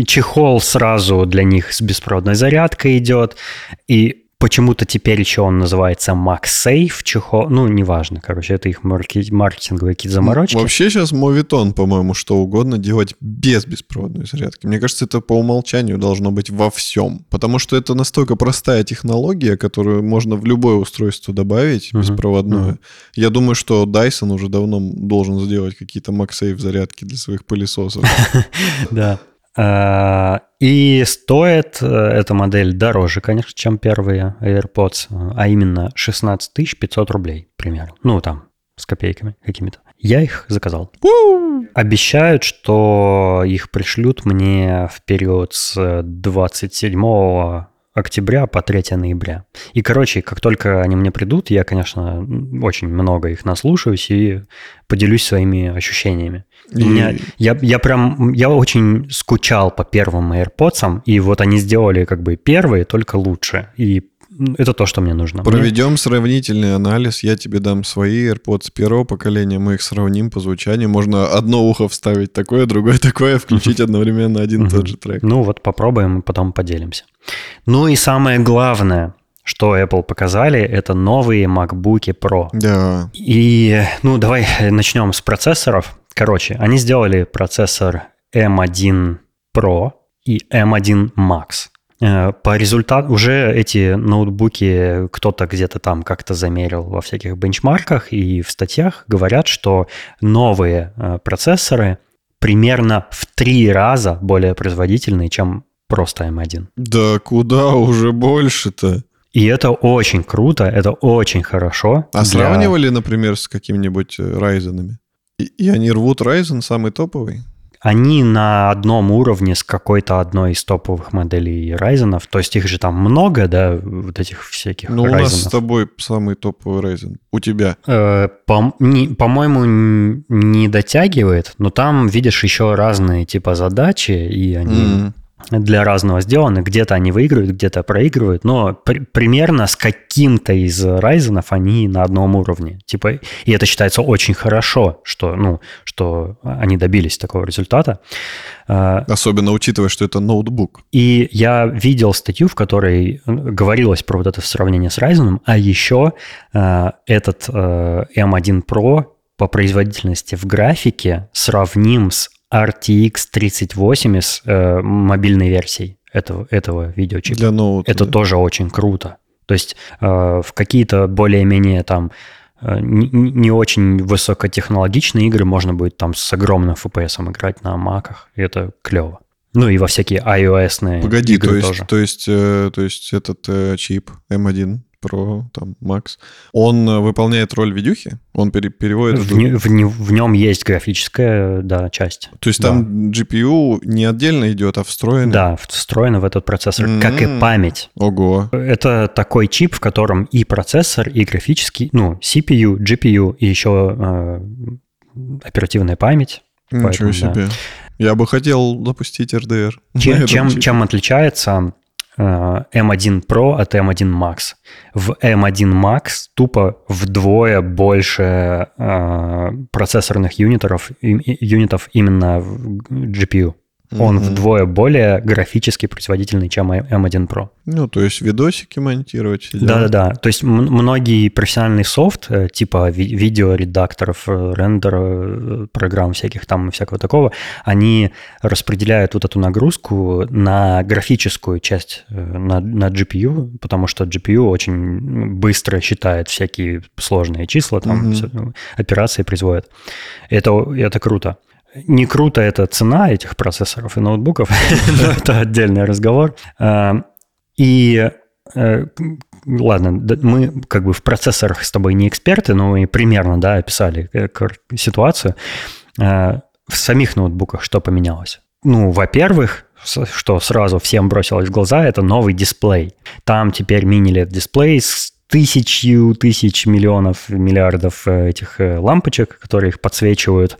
чехол сразу для них с беспроводной зарядкой идет, и Почему-то теперь еще он называется MagSafe чехол. Ну, неважно, короче, это их маркетинговые какие-то заморочки. Вообще сейчас Moviton, по-моему, что угодно делать без беспроводной зарядки. Мне кажется, это по умолчанию должно быть во всем. Потому что это настолько простая технология, которую можно в любое устройство добавить, uh-huh. беспроводное. Uh-huh. Я думаю, что Dyson уже давно должен сделать какие-то MagSafe зарядки для своих пылесосов. Да. А, и стоит э, эта модель дороже, конечно, чем первые AirPods, а именно 16 500 рублей примерно. Ну, там, с копейками какими-то. Я их заказал. Обещают, что их пришлют мне в период с 27 октября по 3 ноября. И, короче, как только они мне придут, я, конечно, очень много их наслушаюсь и поделюсь своими ощущениями. И... меня, я, я прям, я очень скучал по первым AirPods, и вот они сделали как бы первые, только лучше. И это то, что мне нужно. Проведем мне... сравнительный анализ. Я тебе дам свои AirPods первого поколения. Мы их сравним по звучанию. Можно одно ухо вставить такое, другое такое, включить одновременно один и тот же трек. Ну вот попробуем, потом поделимся. Ну и самое главное, что Apple показали, это новые MacBook Pro. Да. И, ну, давай начнем с процессоров. Короче, они сделали процессор M1 Pro и M1 Max. Э, по результату уже эти ноутбуки кто-то где-то там как-то замерил во всяких бенчмарках и в статьях говорят, что новые э, процессоры примерно в три раза более производительные, чем просто M1. Да куда уже больше-то? И это очень круто, это очень хорошо. А для... сравнивали, например, с какими-нибудь Ryzen? И, и они рвут Ryzen самый топовый? они на одном уровне с какой-то одной из топовых моделей Ryzen. То есть их же там много, да, вот этих всяких Ну, у нас с тобой самый топовый Ryzen. У тебя? Э, по, не, по-моему, не дотягивает, но там, видишь, еще разные типа задачи, и они... Mm для разного сделаны. Где-то они выигрывают, где-то проигрывают, но при- примерно с каким-то из Ryzen они на одном уровне. Типа, и это считается очень хорошо, что, ну, что они добились такого результата. А, Особенно учитывая, что это ноутбук. И я видел статью, в которой говорилось про вот это сравнение с Ryzen, а еще э, этот э, M1 Pro по производительности в графике сравним с RTX 3080 э, мобильной версией этого, этого видеочипа. Для ноута, Это да. тоже очень круто. То есть э, в какие-то более-менее там э, не, не очень высокотехнологичные игры можно будет там с огромным FPS играть на маках, и это клево. Ну и во всякие iOS-ные Погоди, игры то есть, тоже. То есть, э, то есть этот э, чип M1 Pro, там, Max, он э, выполняет роль видюхи? Он пере, переводит... В, в, в нем есть графическая, да, часть. То есть да. там GPU не отдельно идет, а встроено? Да, встроено в этот процессор, mm-hmm. как и память. Ого. Это такой чип, в котором и процессор, и графический, ну, CPU, GPU, и еще э, оперативная память. Ничего Поэтому, себе. Да. Я бы хотел запустить RDR. Чем, чем, чем отличается M1 Pro от M1 Max. В M1 Max тупо вдвое больше э, процессорных юнитов, юнитов именно в GPU. Он mm-hmm. вдвое более графически производительный, чем M1 Pro. Ну, то есть видосики монтировать. Да-да-да. То есть многие профессиональный софт, э, типа ви- видеоредакторов, э, рендер э, программ всяких там и всякого такого, они распределяют вот эту нагрузку на графическую часть, на, на GPU, потому что GPU очень быстро считает всякие сложные числа, там mm-hmm. операции производит. Это, это круто. Не круто это цена этих процессоров и ноутбуков, но это отдельный разговор. А, и э, ладно, мы как бы в процессорах с тобой не эксперты, но мы примерно да, описали э, ситуацию. А, в самих ноутбуках что поменялось? Ну, во-первых, что сразу всем бросилось в глаза, это новый дисплей. Там теперь мини-LED дисплей с тысячью тысяч миллионов миллиардов э, этих лампочек, которые их подсвечивают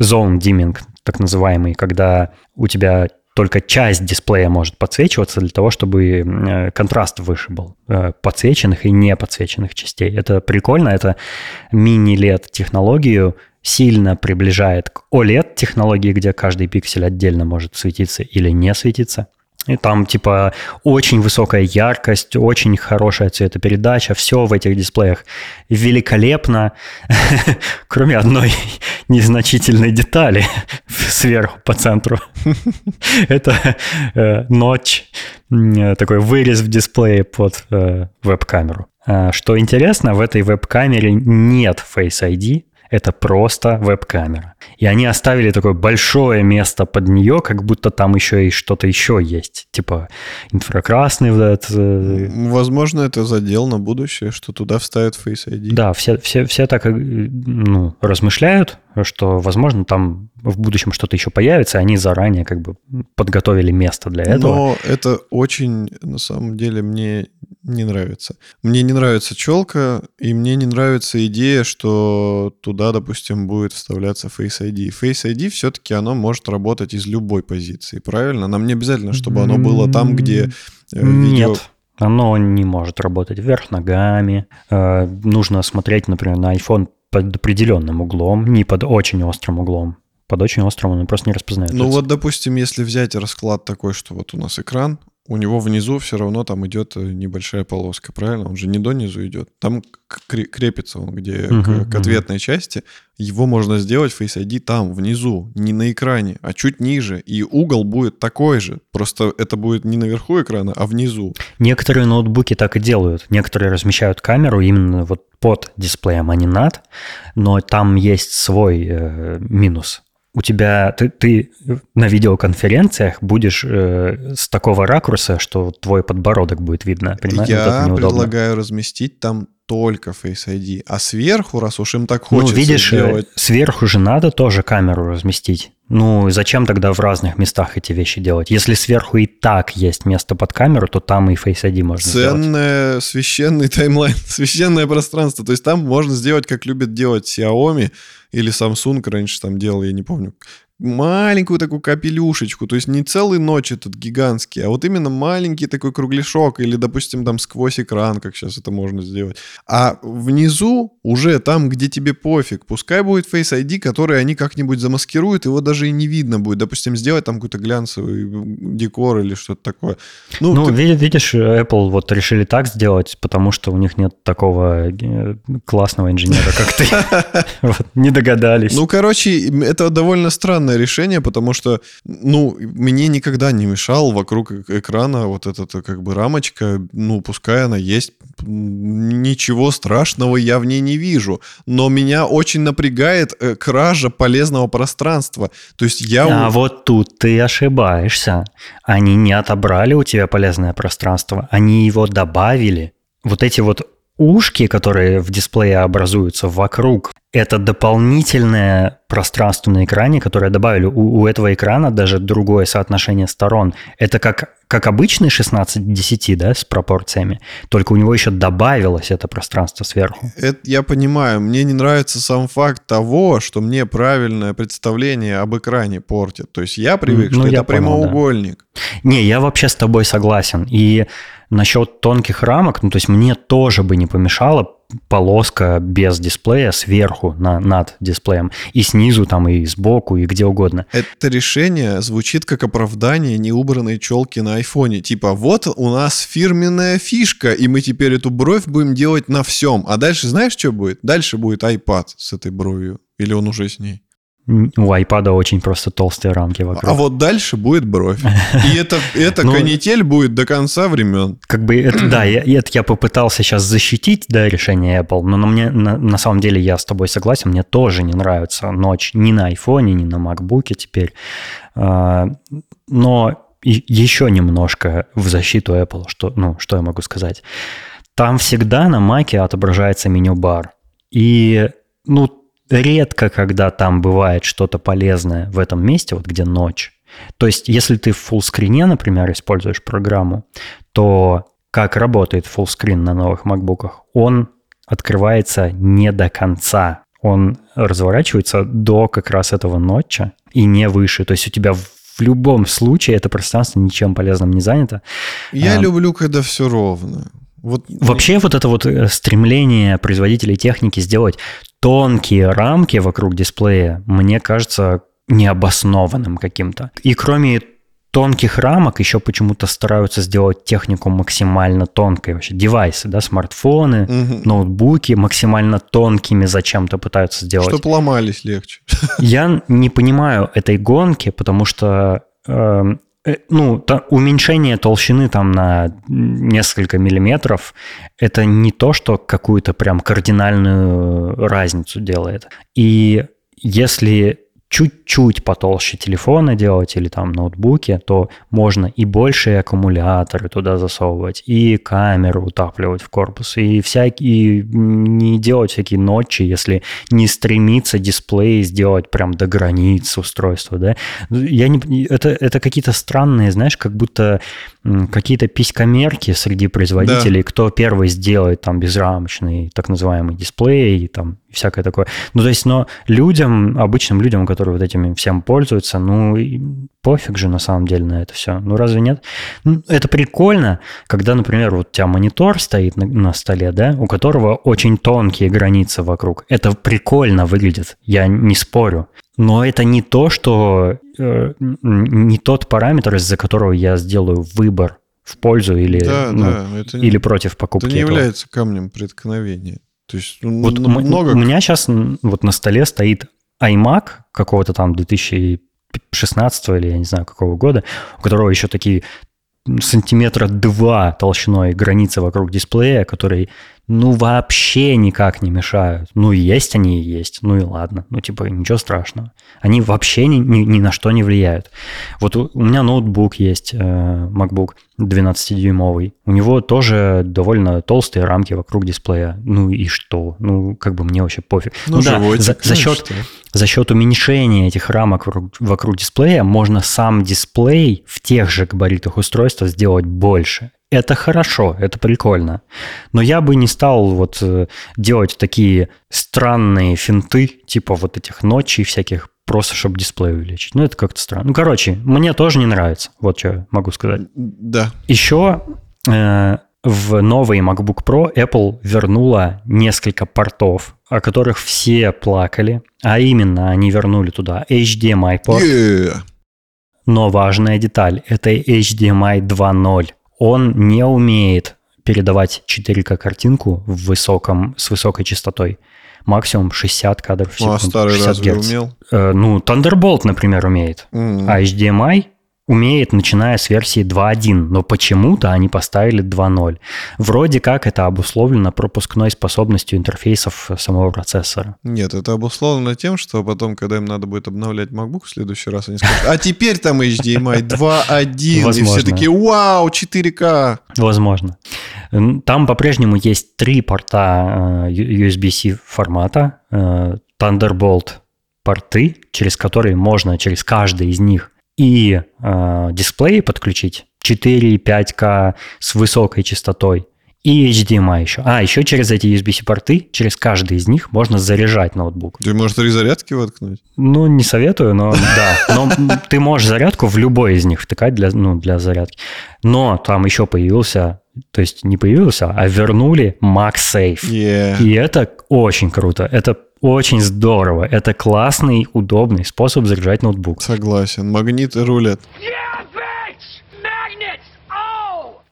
zone dimming, так называемый, когда у тебя только часть дисплея может подсвечиваться для того, чтобы э, контраст выше был э, подсвеченных и не подсвеченных частей. Это прикольно, это мини-LED технологию сильно приближает к OLED-технологии, где каждый пиксель отдельно может светиться или не светиться. И там типа очень высокая яркость, очень хорошая цветопередача, все в этих дисплеях великолепно, кроме одной незначительной детали сверху по центру. Это э, ночь, такой вырез в дисплее под э, веб-камеру. А, что интересно, в этой веб-камере нет Face ID, это просто веб-камера. И они оставили такое большое место под нее, как будто там еще и что-то еще есть. Типа инфракрасный вот этот... Э, Возможно, это задел на будущее, что туда вставят Face ID. Да, все, все, все так э, ну, размышляют, что, возможно, там в будущем что-то еще появится, они заранее как бы подготовили место для этого. Но это очень, на самом деле, мне не нравится. Мне не нравится челка, и мне не нравится идея, что туда, допустим, будет вставляться Face ID. Face ID все-таки оно может работать из любой позиции, правильно? Нам не обязательно, чтобы оно было там, где э, видео... Нет. Оно не может работать вверх ногами. Э, нужно смотреть, например, на iPhone под определенным углом, не под очень острым углом. Под очень острым он просто не распознает. Ну вот, допустим, если взять расклад такой, что вот у нас экран, у него внизу все равно там идет э, небольшая полоска, правильно? Он же не донизу идет. Там крепится он где uh-huh, к, к ответной uh-huh. части. Его можно сделать Face ID там, внизу, не на экране, а чуть ниже. И угол будет такой же. Просто это будет не наверху экрана, а внизу. Некоторые ноутбуки так и делают. Некоторые размещают камеру именно вот под дисплеем, а не над. Но там есть свой э, минус у тебя ты, ты на видеоконференциях будешь э, с такого ракурса, что твой подбородок будет видно. Понимаешь? Я вот предлагаю разместить там только Face ID, а сверху, раз уж им так ну, хочется ну, видишь, э, сделать... сверху же надо тоже камеру разместить. Ну, зачем тогда в разных местах эти вещи делать? Если сверху и так есть место под камеру, то там и Face ID можно Ценное, сделать. священный таймлайн, священное пространство. То есть там можно сделать, как любят делать Xiaomi или Samsung раньше там делал, я не помню, маленькую такую капелюшечку, то есть не целый ночь этот гигантский, а вот именно маленький такой кругляшок или, допустим, там сквозь экран, как сейчас это можно сделать. А внизу уже там, где тебе пофиг, пускай будет Face ID, который они как-нибудь замаскируют, его даже и не видно будет. Допустим, сделать там какой-то глянцевый декор или что-то такое. Ну, ну ты... видишь, Apple вот решили так сделать, потому что у них нет такого э, классного инженера, как ты. Не догадались. Ну, короче, это довольно странно странное решение, потому что, ну, мне никогда не мешал вокруг экрана вот эта как бы рамочка, ну, пускай она есть, ничего страшного я в ней не вижу, но меня очень напрягает э, кража полезного пространства. То есть я... А вот тут ты ошибаешься. Они не отобрали у тебя полезное пространство, они его добавили. Вот эти вот ушки, которые в дисплее образуются вокруг, это дополнительное пространство на экране, которое добавили. У, у этого экрана даже другое соотношение сторон. Это как, как обычный 16 к 10, да, с пропорциями, только у него еще добавилось это пространство сверху. Это я понимаю. Мне не нравится сам факт того, что мне правильное представление об экране портит. То есть я привык, ну, что это понял, прямоугольник. Да. Не, я вообще с тобой согласен. И насчет тонких рамок, ну, то есть мне тоже бы не помешало полоска без дисплея сверху на, над дисплеем. И снизу там, и сбоку, и где угодно. Это решение звучит как оправдание неубранной челки на айфоне. Типа, вот у нас фирменная фишка, и мы теперь эту бровь будем делать на всем. А дальше знаешь, что будет? Дальше будет iPad с этой бровью. Или он уже с ней? У iPad очень просто толстые рамки вокруг. А вот дальше будет бровь. И это, это ну, канитель будет до конца времен. Как бы это, да, я, это я попытался сейчас защитить, да, решение Apple, но на, мне, на, на самом деле я с тобой согласен, мне тоже не нравится ночь ни на iPhone, ни на MacBook теперь. А, но еще немножко в защиту Apple, что, ну, что я могу сказать. Там всегда на Mac отображается меню-бар. И, ну, редко, когда там бывает что-то полезное в этом месте, вот где ночь. То есть, если ты в фуллскрине, например, используешь программу, то как работает фуллскрин на новых макбуках? Он открывается не до конца. Он разворачивается до как раз этого ночи и не выше. То есть у тебя в любом случае это пространство ничем полезным не занято. Я а, люблю, когда все ровно. Вот... Вообще вот это вот э, стремление производителей техники сделать тонкие рамки вокруг дисплея, мне кажется необоснованным каким-то. И кроме тонких рамок еще почему-то стараются сделать технику максимально тонкой. Вообще девайсы, да, смартфоны, угу. ноутбуки максимально тонкими зачем-то пытаются сделать. Чтобы ломались легче. Я не понимаю этой гонки, потому что эм, э, ну, то, уменьшение толщины там на несколько миллиметров, это не то, что какую-то прям кардинальную разницу делает. И если чуть-чуть потолще телефона делать или там ноутбуки, то можно и большие аккумуляторы туда засовывать, и камеру утапливать в корпус, и всякие, не делать всякие ночи, если не стремиться дисплей сделать прям до границ устройства, да. Я не, это, это какие-то странные, знаешь, как будто какие-то писькомерки среди производителей, да. кто первый сделает там безрамочный так называемый дисплей и там всякое такое. Ну, то есть, но людям, обычным людям, которые вот этим всем пользуются, ну, пофиг же на самом деле на это все. Ну, разве нет? Ну, это прикольно, когда, например, вот у тебя монитор стоит на, на столе, да, у которого очень тонкие границы вокруг. Это прикольно выглядит, я не спорю. Но это не то, что не тот параметр, из-за которого я сделаю выбор в пользу или, да, ну, да, это или не, против покупки. Это не этого. является камнем преткновения. То есть ну, вот много... У меня сейчас вот на столе стоит iMac какого-то там 2016 или я не знаю какого года, у которого еще такие сантиметра два толщиной границы вокруг дисплея, которые ну, вообще никак не мешают. Ну, есть они и есть. Ну и ладно. Ну, типа, ничего страшного. Они вообще ни, ни, ни на что не влияют. Вот у, у меня ноутбук есть, э, MacBook 12-дюймовый. У него тоже довольно толстые рамки вокруг дисплея. Ну и что? Ну, как бы мне вообще пофиг. Ну, ну да, за, за, счет, за счет уменьшения этих рамок вокруг, вокруг дисплея можно сам дисплей в тех же габаритах устройства сделать больше это хорошо, это прикольно. Но я бы не стал вот э, делать такие странные финты, типа вот этих ночей всяких, просто чтобы дисплей увеличить. Ну, это как-то странно. Ну, короче, мне тоже не нравится. Вот что могу сказать. Да. Еще э, в новый MacBook Pro Apple вернула несколько портов, о которых все плакали. А именно, они вернули туда HDMI порт. Yeah. Но важная деталь – это HDMI 2.0 он не умеет передавать 4К картинку в высоком, с высокой частотой. Максимум 60 кадров в секунду. Ну, а старый 60 разве Гц. умел? Э, ну, Thunderbolt, например, умеет. Mm-hmm. А HDMI умеет, начиная с версии 2.1, но почему-то они поставили 2.0. Вроде как это обусловлено пропускной способностью интерфейсов самого процессора. Нет, это обусловлено тем, что потом, когда им надо будет обновлять MacBook в следующий раз, они скажут, а теперь там HDMI 2.1, и все такие, вау, 4К. Возможно. Там по-прежнему есть три порта э, USB-C формата, э, Thunderbolt порты, через которые можно через каждый из них и э, дисплей подключить 4 5К с высокой частотой и HDMI еще. А, еще через эти USB-C порты, через каждый из них можно заряжать ноутбук. Ты можешь три зарядки воткнуть? Ну, не советую, но да. Но ты можешь зарядку в любой из них втыкать для, ну, для зарядки. Но там еще появился, то есть не появился, а вернули MagSafe. Yeah. И это очень круто. Это очень здорово. Это классный, удобный способ заряжать ноутбук. Согласен. Магниты рулят.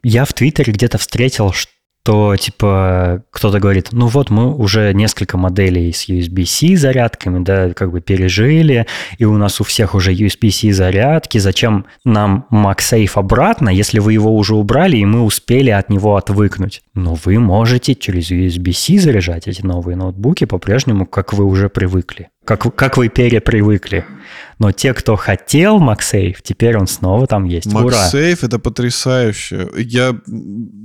Я в Твиттере где-то встретил, что то типа кто-то говорит, ну вот мы уже несколько моделей с USB-C зарядками, да, как бы пережили, и у нас у всех уже USB-C зарядки, зачем нам MagSafe обратно, если вы его уже убрали, и мы успели от него отвыкнуть? Но вы можете через USB-C заряжать эти новые ноутбуки по-прежнему, как вы уже привыкли как, как вы перепривыкли. Но те, кто хотел MagSafe, теперь он снова там есть. MagSafe — это потрясающе. Я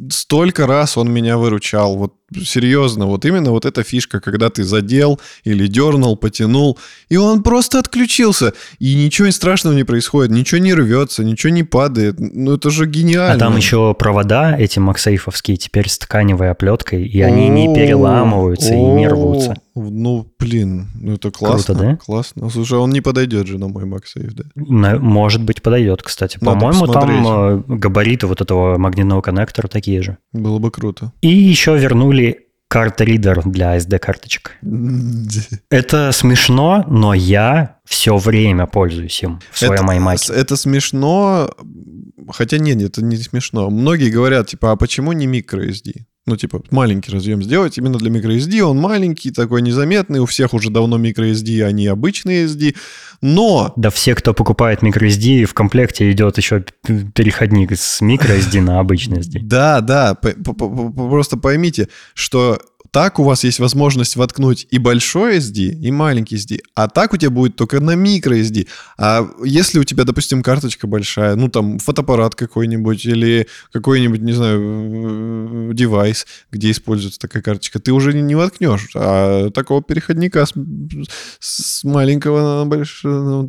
столько раз он меня выручал. Вот серьезно, вот именно вот эта фишка, когда ты задел или дернул, потянул, и он просто отключился, и ничего страшного не происходит, ничего не рвется, ничего не падает. Ну, это же гениально. А там еще провода эти максейфовские теперь с тканевой оплеткой, и они не переламываются и не рвутся. Ну, блин, ну это классно. Круто, да? Классно. Слушай, он не подойдет же на мой MagSafe, да? Может быть, подойдет, кстати. По-моему, там э, габариты вот этого магнитного коннектора такие же. Было бы круто. И еще вернули карт-ридер для SD-карточек. Это смешно, но я все время пользуюсь им в своем это, iMac. Это смешно, хотя нет, это не смешно. Многие говорят, типа, а почему не microSD? Ну, типа, маленький разъем сделать именно для microSD. Он маленький, такой незаметный. У всех уже давно microSD, а не обычные SD. Но... Да все, кто покупает microSD, в комплекте идет еще переходник с microSD на обычный SD. Да, да. Просто поймите, что так у вас есть возможность воткнуть и большой SD, и маленький SD. А так у тебя будет только на микро SD. А если у тебя, допустим, карточка большая, ну там фотоаппарат какой-нибудь или какой-нибудь, не знаю, девайс, где используется такая карточка, ты уже не воткнешь. А такого переходника с, с маленького на большой...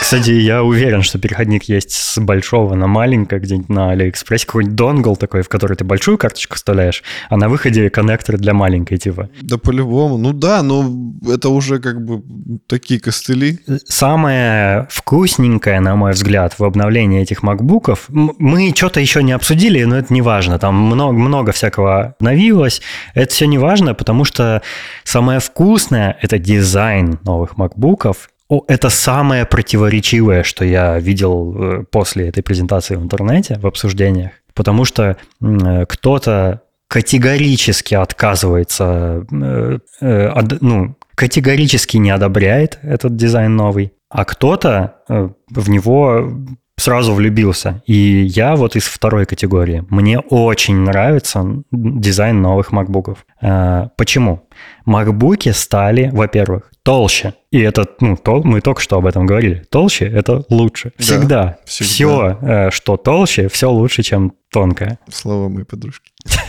Кстати, я уверен, что переходник есть с большого на маленькое, где-нибудь на Алиэкспрессе, какой-нибудь донгл такой, в который ты большую карточку вставляешь, а на выходе коннектор для маленькой, типа. Да по-любому. Ну да, но это уже как бы такие костыли. Самое вкусненькое, на мой взгляд, в обновлении этих макбуков, мы что-то еще не обсудили, но это не важно, там много, много всякого обновилось, это все не важно, потому что самое вкусное – это дизайн новых макбуков, это самое противоречивое, что я видел э, после этой презентации в интернете, в обсуждениях. Потому что э, кто-то категорически отказывается, э, ну, категорически не одобряет этот дизайн новый, а кто-то в него сразу влюбился. И я вот из второй категории. Мне очень нравится дизайн новых макбуков. Почему? Макбуки стали, во-первых, толще. И это, ну, то, мы только что об этом говорили. Толще – это лучше. Всегда. Да, всегда. Все, э, что толще, все лучше, чем тонкое. Слова моей подружки.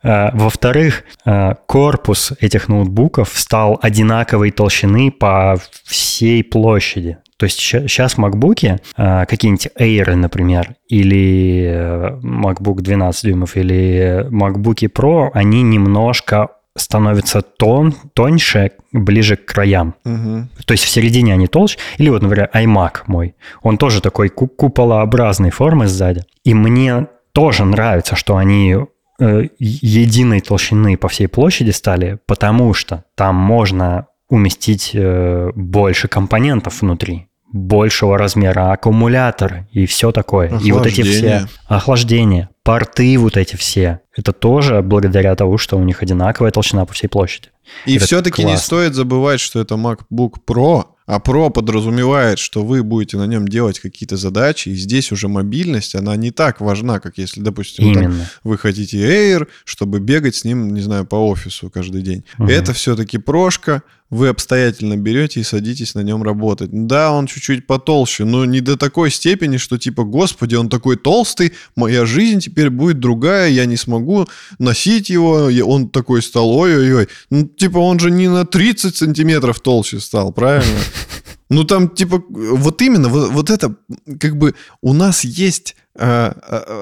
Э, во-вторых, э, корпус этих ноутбуков стал одинаковой толщины по всей площади. То есть сейчас MacBook, какие-нибудь Air, например, или MacBook 12 дюймов, или MacBook Pro, они немножко становится тон, тоньше, ближе к краям. Угу. То есть в середине они толще. Или вот, например, iMac мой. Он тоже такой куполообразной формы сзади. И мне тоже нравится, что они э, единой толщины по всей площади стали, потому что там можно уместить э, больше компонентов внутри большего размера аккумулятор и все такое. И вот эти все охлаждения, порты вот эти все. Это тоже благодаря тому, что у них одинаковая толщина по всей площади. И все-таки не стоит забывать, что это MacBook Pro, а Pro подразумевает, что вы будете на нем делать какие-то задачи, и здесь уже мобильность, она не так важна, как если, допустим, там, вы хотите Air, чтобы бегать с ним, не знаю, по офису каждый день. Угу. Это все-таки прошка, вы обстоятельно берете и садитесь на нем работать. Да, он чуть-чуть потолще, но не до такой степени, что типа, господи, он такой толстый, моя жизнь теперь будет другая, я не смогу носить его, он такой стал, ой-ой-ой. Ну, типа, он же не на 30 сантиметров толще стал, правильно? Ну, там, типа, вот именно, вот, вот это, как бы, у нас есть э,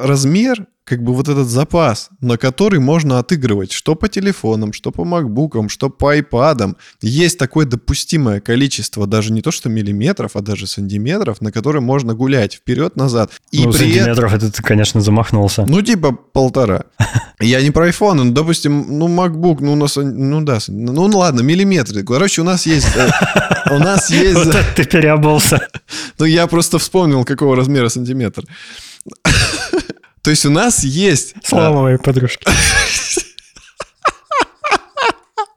размер как бы вот этот запас, на который можно отыгрывать что по телефонам, что по макбукам, что по айпадам. Есть такое допустимое количество, даже не то что миллиметров, а даже сантиметров, на которые можно гулять вперед-назад. И ну, при сантиметров это ты, конечно, замахнулся. Ну, типа полтора. Я не про iPhone, ну, допустим, ну, MacBook, ну, у нас, ну, да, ну, ладно, миллиметры. Короче, у нас есть... Э, у нас есть... Вот ты переобулся. Ну, я просто вспомнил, какого размера сантиметр. То есть у нас есть... Слава моей подружке.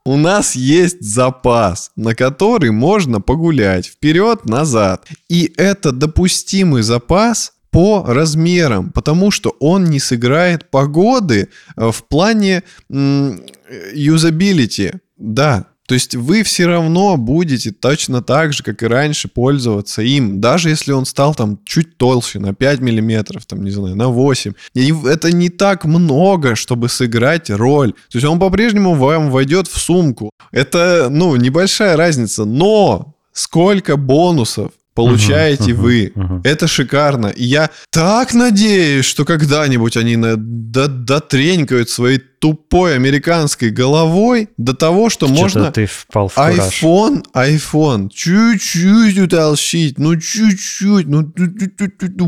У нас есть запас, на который можно погулять вперед-назад. И это допустимый запас по размерам, потому что он не сыграет погоды э, в плане юзабилити. Да, То есть вы все равно будете точно так же, как и раньше, пользоваться им, даже если он стал там чуть толще, на 5 миллиметров, там, не знаю, на 8. И это не так много, чтобы сыграть роль. То есть он по-прежнему вам войдет в сумку. Это, ну, небольшая разница, но сколько бонусов получаете угу, вы. Угу. Это шикарно. И я так надеюсь, что когда-нибудь они на, до, дотренькают своей тупой американской головой до того, что, что можно ты впал в iPhone, iPhone чуть-чуть утолщить, ну чуть-чуть, ну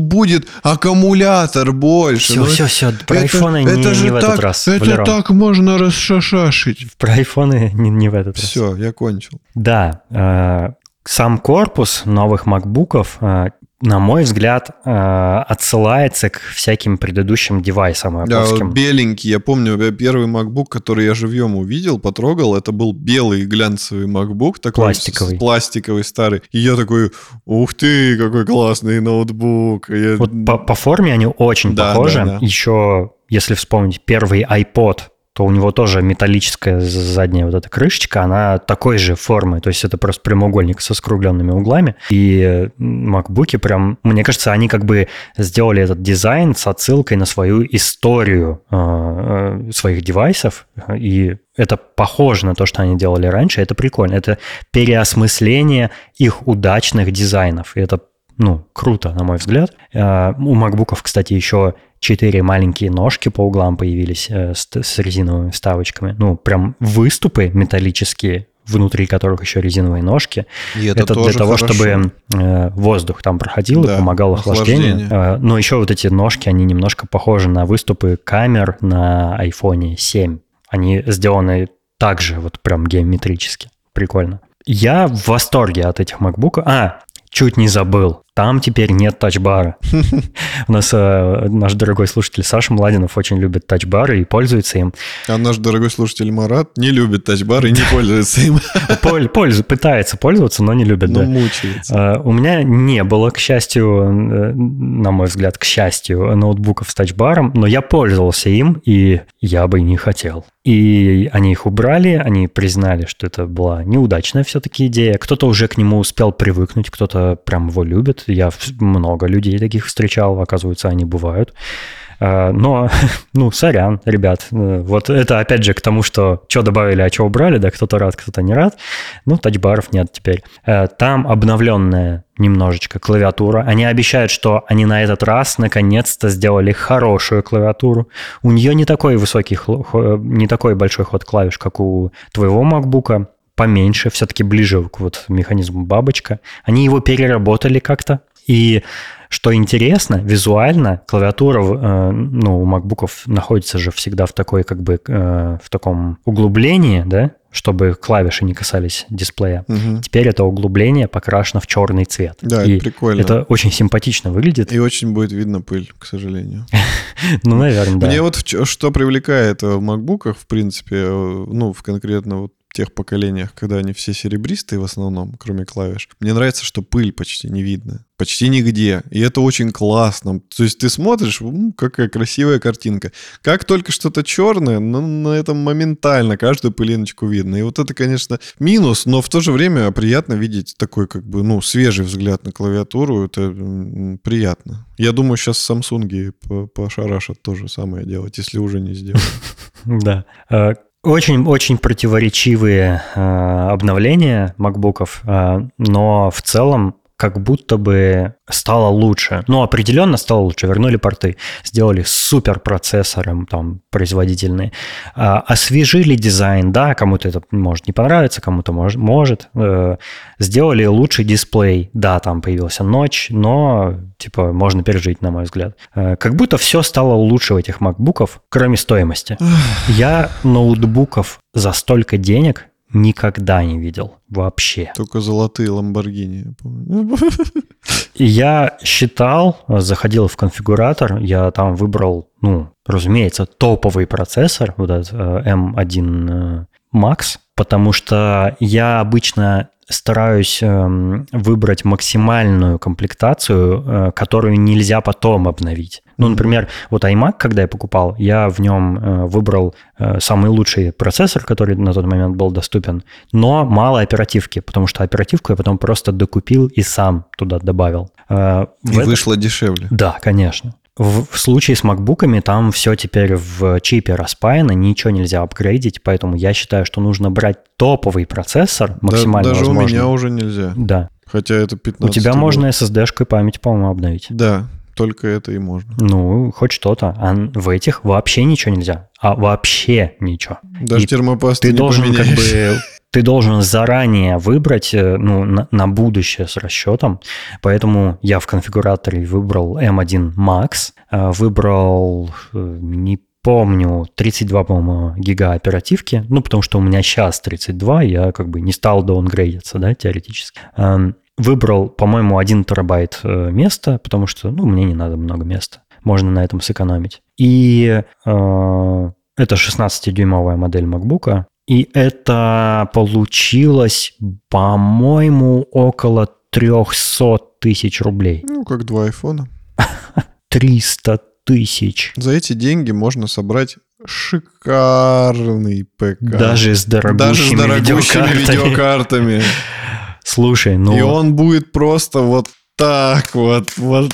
будет аккумулятор больше. Все, ну, все, все, про это, айфоны это не, же не в так, этот раз. Это Валерон. так можно расшашашить. Про айфоны не, не в этот все, раз. Все, я кончил. Да, э, сам корпус новых макбуков, э, на мой взгляд, э, отсылается к всяким предыдущим девайсам Да, беленький. Я помню, первый MacBook, который я живьем увидел, потрогал, это был белый глянцевый MacBook. Такой пластиковый. Пластиковый старый. И я такой, ух ты, какой классный ноутбук. Я... Вот по, по форме они очень да, похожи. Да, да. Еще, если вспомнить, первый iPod то у него тоже металлическая задняя вот эта крышечка, она такой же формы, то есть это просто прямоугольник со скругленными углами. И MacBook прям, мне кажется, они как бы сделали этот дизайн с отсылкой на свою историю э, э, своих девайсов, и это похоже на то, что они делали раньше, это прикольно. Это переосмысление их удачных дизайнов, и это ну, круто, на мой взгляд. Э, у макбуков, кстати, еще четыре маленькие ножки по углам появились э, с, резиновыми вставочками. Ну, прям выступы металлические, внутри которых еще резиновые ножки. И это, это для того, хорошо. чтобы э, воздух там проходил да, и помогал охлаждению. Э, но еще вот эти ножки, они немножко похожи на выступы камер на iPhone 7. Они сделаны также вот прям геометрически. Прикольно. Я в восторге от этих MacBook. А, чуть не забыл. Там теперь нет тачбара. У нас э, наш дорогой слушатель Саша Младинов очень любит тачбары и пользуется им. А наш дорогой слушатель Марат не любит тачбары и не пользуется им. Пользу, пытается пользоваться, но не любит. Но мучается. Э, у меня не было, к счастью, э, на мой взгляд, к счастью, ноутбуков с тачбаром, но я пользовался им, и я бы не хотел. И они их убрали, они признали, что это была неудачная все-таки идея. Кто-то уже к нему успел привыкнуть, кто-то прям его любит. Я много людей таких встречал, оказывается, они бывают. А, но, ну, сорян, ребят. Вот это опять же к тому, что что добавили, а что убрали, да, кто-то рад, кто-то не рад. Ну, тачбаров нет теперь. Э, там обновленная немножечко клавиатура. Они обещают, что они на этот раз наконец-то сделали хорошую клавиатуру. У нее не такой высокий, не такой большой ход клавиш, как у твоего MacBook поменьше, все-таки ближе к вот механизму бабочка. Они его переработали как-то. И что интересно, визуально клавиатура э, ну, у макбуков находится же всегда в такой как бы э, в таком углублении, да, чтобы клавиши не касались дисплея. Угу. Теперь это углубление покрашено в черный цвет. Да, и это прикольно. Это очень симпатично выглядит. И очень будет видно пыль, к сожалению. Ну, наверное, да. Мне вот что привлекает в макбуках, в принципе, э, ну, в конкретно вот тех поколениях, когда они все серебристые в основном, кроме клавиш, мне нравится, что пыль почти не видно. Почти нигде. И это очень классно. То есть ты смотришь, м, какая красивая картинка. Как только что-то черное, ну, на этом моментально каждую пылиночку видно. И вот это, конечно, минус, но в то же время приятно видеть такой, как бы, ну, свежий взгляд на клавиатуру. Это приятно. Я думаю, сейчас Samsung пошарашат то же самое делать, если уже не сделали. Да. Очень-очень противоречивые э, обновления макбуков, э, но в целом как будто бы стало лучше. Ну, определенно стало лучше. Вернули порты, сделали супер процессором там производительные, а, освежили дизайн, да, кому-то это может не понравиться, кому-то может, может. Э, сделали лучший дисплей, да, там появился ночь, но типа можно пережить, на мой взгляд. Э, как будто все стало лучше у этих макбуков, кроме стоимости. Я ноутбуков за столько денег никогда не видел вообще. Только золотые Ламборгини, я помню. Я считал, заходил в конфигуратор, я там выбрал, ну, разумеется, топовый процессор, вот этот M1 э, Max, потому что я обычно стараюсь эм, выбрать максимальную комплектацию, э, которую нельзя потом обновить. Ну, например, вот iMac, когда я покупал, я в нем э, выбрал э, самый лучший процессор, который на тот момент был доступен, но мало оперативки, потому что оперативку я потом просто докупил и сам туда добавил. И это... вышло дешевле. Да, конечно. В, случае с макбуками там все теперь в чипе распаяно, ничего нельзя апгрейдить, поэтому я считаю, что нужно брать топовый процессор максимально да, Даже возможно. у меня уже нельзя. Да. Хотя это 15 У тебя можно SSD-шкой память, по-моему, обновить. Да, только это и можно. Ну, хоть что-то. А в этих вообще ничего нельзя. А вообще ничего. Даже и термопасты ты не должен поменяешь. как бы ты должен заранее выбрать э, ну, на, на будущее с расчетом. Поэтому я в конфигураторе выбрал M1 Max, э, выбрал, э, не помню, 32, по-моему, гига оперативки, ну, потому что у меня сейчас 32, я как бы не стал даунгрейдиться, да, теоретически. Эм, выбрал, по-моему, 1 терабайт места, потому что, ну, мне не надо много места. Можно на этом сэкономить. И э, это 16-дюймовая модель MacBook. И это получилось, по-моему, около 300 тысяч рублей. Ну, как два айфона. 300 тысяч. За эти деньги можно собрать шикарный ПК. Даже с дорогущими, Даже с дорогущими видеокартами. видеокартами. Слушай, ну... И он будет просто вот так вот, вот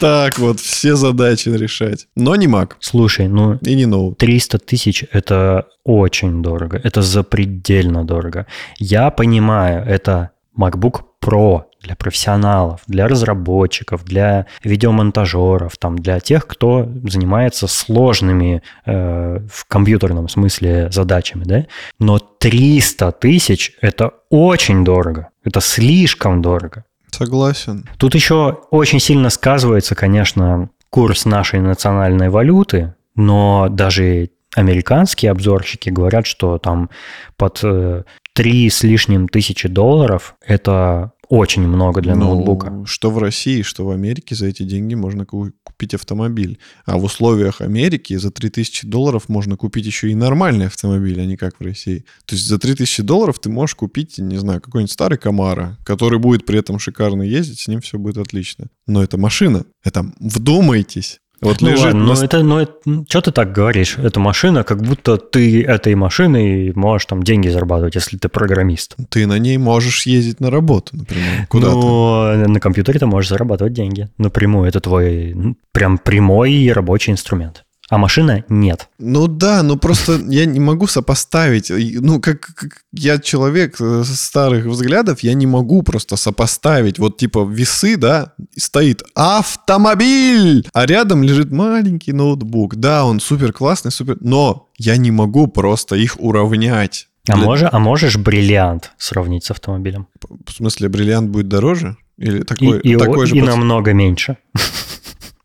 так вот все задачи решать. Но не Mac. Слушай, ну... И не ноут. 300 тысяч – это очень дорого. Это запредельно дорого. Я понимаю, это MacBook Pro для профессионалов, для разработчиков, для видеомонтажеров, там, для тех, кто занимается сложными э, в компьютерном смысле задачами, да? Но 300 тысяч – это очень дорого. Это слишком дорого. Согласен. Тут еще очень сильно сказывается, конечно, курс нашей национальной валюты, но даже американские обзорщики говорят, что там под э, 3 с лишним тысячи долларов это очень много для Ну, ноутбука. Что в России, что в Америке за эти деньги можно ку- купить автомобиль. А в условиях Америки за 3000 долларов можно купить еще и нормальный автомобиль, а не как в России. То есть за 3000 долларов ты можешь купить, не знаю, какой-нибудь старый Камара, который будет при этом шикарно ездить, с ним все будет отлично. Но это машина. Это вдумайтесь. Вот Ну лежит ладно, на ну это, ну это, что ты так говоришь? Это машина, как будто ты этой машиной можешь там деньги зарабатывать, если ты программист. Ты на ней можешь ездить на работу, например, куда-то. Но на компьютере ты можешь зарабатывать деньги напрямую. Это твой ну, прям прямой рабочий инструмент. А машина нет. Ну да, но просто я не могу сопоставить. И, Ну, как, как я человек э, старых взглядов, я не могу просто сопоставить. Вот типа весы, да, и стоит автомобиль, а рядом лежит маленький ноутбук. Да, он супер классный, супер, но я не могу просто их уравнять. А, Для- може- а можешь бриллиант сравнить с автомобилем? В смысле, бриллиант будет дороже? Или И, такой, и, такой о- же? и под- намного меньше.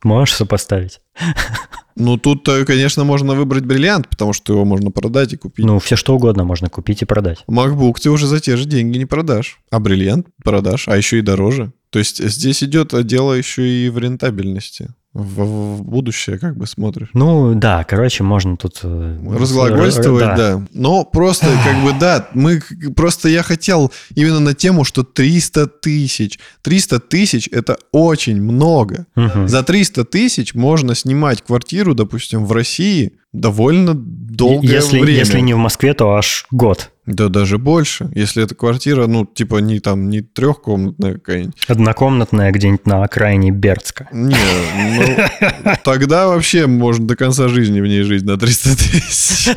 Можешь сопоставить? Ну, тут, э, конечно, можно выбрать бриллиант, потому что его можно продать и купить. Ну, все что угодно можно купить и продать. MacBook ты уже за те же деньги не продашь, а бриллиант продашь, а еще и дороже. То есть здесь идет дело еще и в рентабельности. В, в будущее как бы смотришь. Ну, да, короче, можно тут... э, Разглагольствовать, э, да. Но просто как бы, да, мы просто я хотел именно на тему, что 300 тысяч. 300 тысяч это очень много. Мгм. За 300 тысяч можно снимать квартиру, допустим, в России довольно долгое если, время. если не в Москве, то аж год. Да даже больше. Если эта квартира, ну, типа, не там, не трехкомнатная какая-нибудь. Однокомнатная где-нибудь на окраине Бердска. Не, ну, тогда вообще можно до конца жизни в ней жить на 300 тысяч.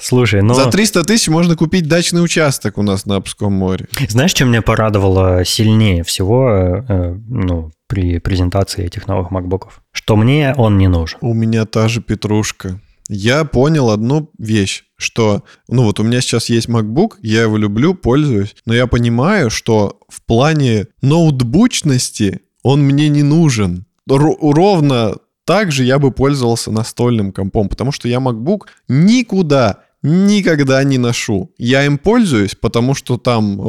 Слушай, ну... За 300 тысяч можно купить дачный участок у нас на Обском море. Знаешь, что меня порадовало сильнее всего э, э, ну, при презентации этих новых макбуков? Что мне он не нужен. У меня та же петрушка. Я понял одну вещь, что, ну вот у меня сейчас есть MacBook, я его люблю, пользуюсь, но я понимаю, что в плане ноутбучности он мне не нужен. Р- ровно так же я бы пользовался настольным компом, потому что я MacBook никуда никогда не ношу. Я им пользуюсь, потому что там э,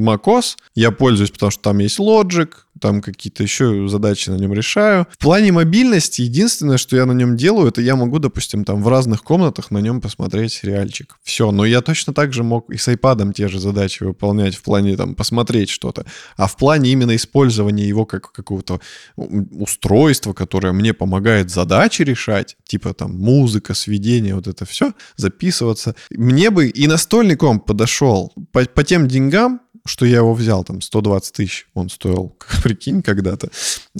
macOS, я пользуюсь, потому что там есть Logic, там какие-то еще задачи на нем решаю. В плане мобильности единственное, что я на нем делаю, это я могу, допустим, там в разных комнатах на нем посмотреть сериальчик. Все, но я точно так же мог и с iPad те же задачи выполнять в плане там посмотреть что-то. А в плане именно использования его как какого-то устройства, которое мне помогает задачи решать, типа там музыка, сведение, вот это все, записываться. Мне бы и настольный комп подошел. По, по тем деньгам, что я его взял, там, 120 тысяч он стоил, прикинь, когда-то,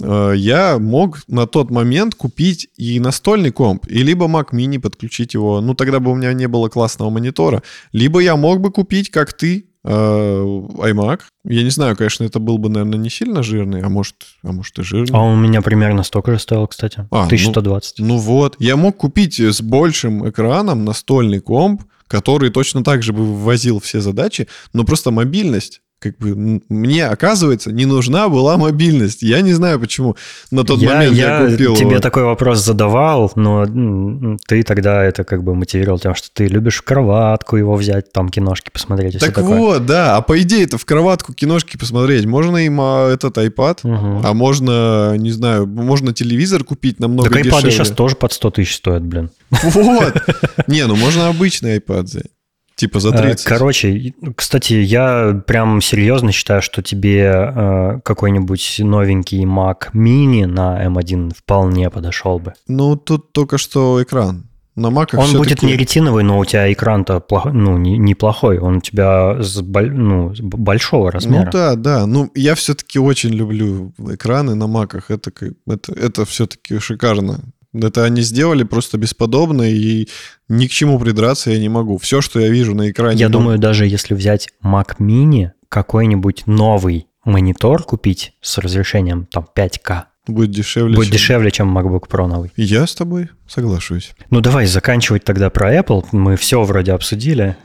э, я мог на тот момент купить и настольный комп, и либо Mac Mini подключить его, ну, тогда бы у меня не было классного монитора, либо я мог бы купить, как ты, iMac. Я не знаю, конечно, это был бы, наверное, не сильно жирный, а может, а может и жирный. А он у меня примерно столько же стоил, кстати. А, 1120. Ну, ну вот, я мог купить с большим экраном настольный комп, который точно так же бы ввозил все задачи, но просто мобильность как бы мне, оказывается, не нужна была мобильность. Я не знаю, почему на тот я, момент я, я купил тебе его. такой вопрос задавал, но ты тогда это как бы мотивировал тем, что ты любишь кроватку его взять, там киношки посмотреть и Так вот, да. А по идее это в кроватку киношки посмотреть. Можно им а, этот iPad, угу. а можно, не знаю, можно телевизор купить намного так дешевле. Так iPad сейчас тоже под 100 тысяч стоит, блин. Вот. Не, ну можно обычный iPad взять. Типа за 30. Э, короче, кстати, я прям серьезно считаю, что тебе э, какой-нибудь новенький Mac Mini на M1 вполне подошел бы. Ну, тут только что экран. На Mac Он будет не ретиновый, но у тебя экран-то ну, не, неплохой. Он у тебя с боль... ну, большого размера. Ну да, да. Ну, я все-таки очень люблю экраны на маках. Это, это, это все-таки шикарно. Это они сделали просто бесподобно, и ни к чему придраться я не могу. Все, что я вижу на экране... Я думаю, даже если взять Mac Mini, какой-нибудь новый монитор купить с разрешением там 5К, Будет дешевле. Будет чем... дешевле, чем MacBook Pro новый. Я с тобой соглашусь. Ну давай заканчивать тогда про Apple. Мы все вроде обсудили.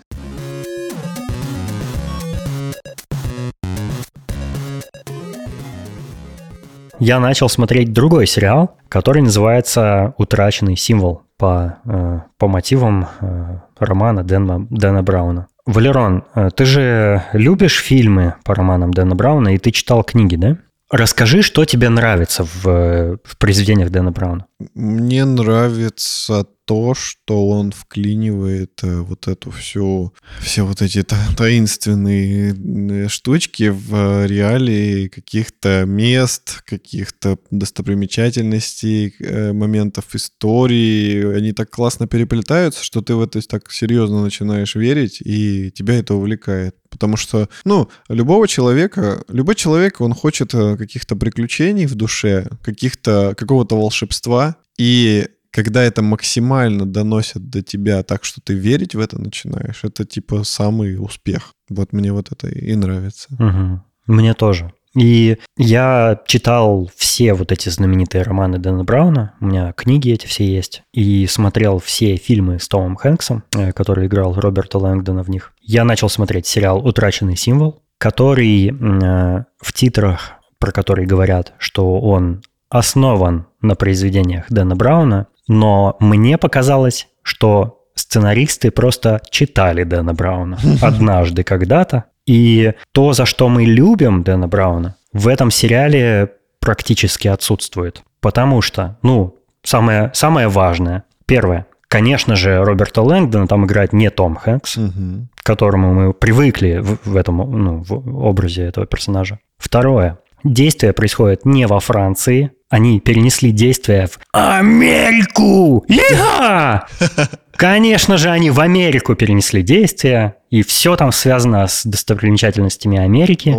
Я начал смотреть другой сериал, который называется «Утраченный символ» по, э, по мотивам э, романа Дэна, Дэна Брауна. Валерон, э, ты же любишь фильмы по романам Дэна Брауна, и ты читал книги, да? Расскажи, что тебе нравится в, в произведениях Дэна Брауна. Мне нравится то, что он вклинивает э, вот эту всю, все вот эти таинственные э, штучки в реалии каких-то мест, каких-то достопримечательностей, э, моментов истории. Они так классно переплетаются, что ты в это так серьезно начинаешь верить, и тебя это увлекает. Потому что, ну, любого человека, любой человек, он хочет каких-то приключений в душе, каких-то, какого-то волшебства, и когда это максимально доносят до тебя так, что ты верить в это начинаешь, это типа самый успех. Вот мне вот это и нравится. Угу. Мне тоже. И я читал все вот эти знаменитые романы Дэна Брауна, у меня книги эти все есть, и смотрел все фильмы с Томом Хэнксом, э, который играл Роберта Лэнгдона в них. Я начал смотреть сериал «Утраченный символ», который э, в титрах, про который говорят, что он основан на произведениях Дэна Брауна, но мне показалось, что сценаристы просто читали Дэна Брауна однажды когда-то. И то, за что мы любим Дэна Брауна, в этом сериале практически отсутствует. Потому что, ну, самое, самое важное, первое, конечно же, Роберта Лэнгдона там играет не Том Хэнкс, угу. к которому мы привыкли в, в этом ну, в образе этого персонажа. Второе, действие происходит не во Франции, они перенесли действия в Америку! Я! Конечно же, они в Америку перенесли действия, и все там связано с достопримечательностями Америки.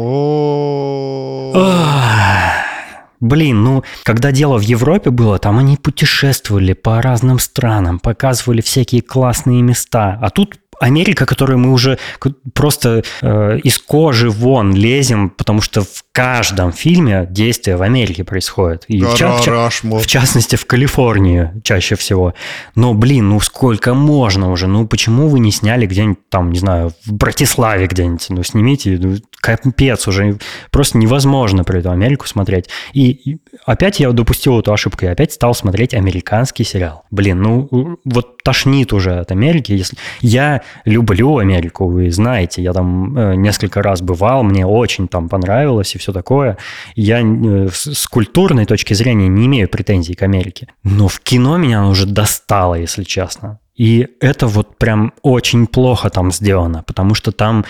Блин, ну, когда дело в Европе было, там они путешествовали по разным странам, показывали всякие классные места. А тут Америка, которую мы уже просто э, из кожи вон лезем, потому что в каждом фильме действие в Америке происходит. И в, ча- в, ча- в частности, в Калифорнии чаще всего. Но, блин, ну сколько можно уже? Ну почему вы не сняли где-нибудь там, не знаю, в Братиславе где-нибудь? Ну снимите, ну, капец уже. Просто невозможно про эту Америку смотреть. И, и опять я допустил эту ошибку. Я опять стал смотреть американский сериал. Блин, ну вот тошнит уже от Америки. Если... Я люблю Америку, вы знаете. Я там э, несколько раз бывал, мне очень там понравилось и все такое. Я э, с культурной точки зрения не имею претензий к Америке. Но в кино меня уже достало, если честно. И это вот прям очень плохо там сделано, потому что там,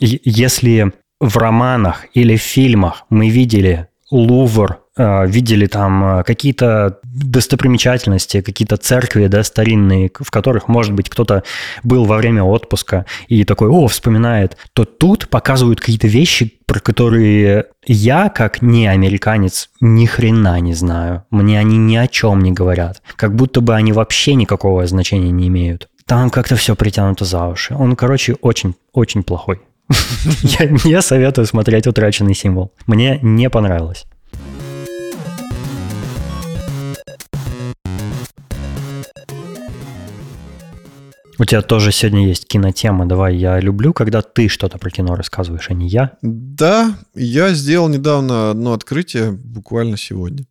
если в романах или в фильмах мы видели Лувр, видели там э, какие-то достопримечательности, какие-то церкви, да, старинные, в которых, может быть, кто-то был во время отпуска и такой, о, вспоминает, то тут показывают какие-то вещи, про которые я, как не американец, ни хрена не знаю. Мне они ни о чем не говорят. Как будто бы они вообще никакого значения не имеют. Там как-то все притянуто за уши. Он, короче, очень-очень плохой. Я не советую смотреть «Утраченный символ». Мне не понравилось. У тебя тоже сегодня есть кинотема. Давай, я люблю, когда ты что-то про кино рассказываешь, а не я. Да, я сделал недавно одно открытие, буквально сегодня.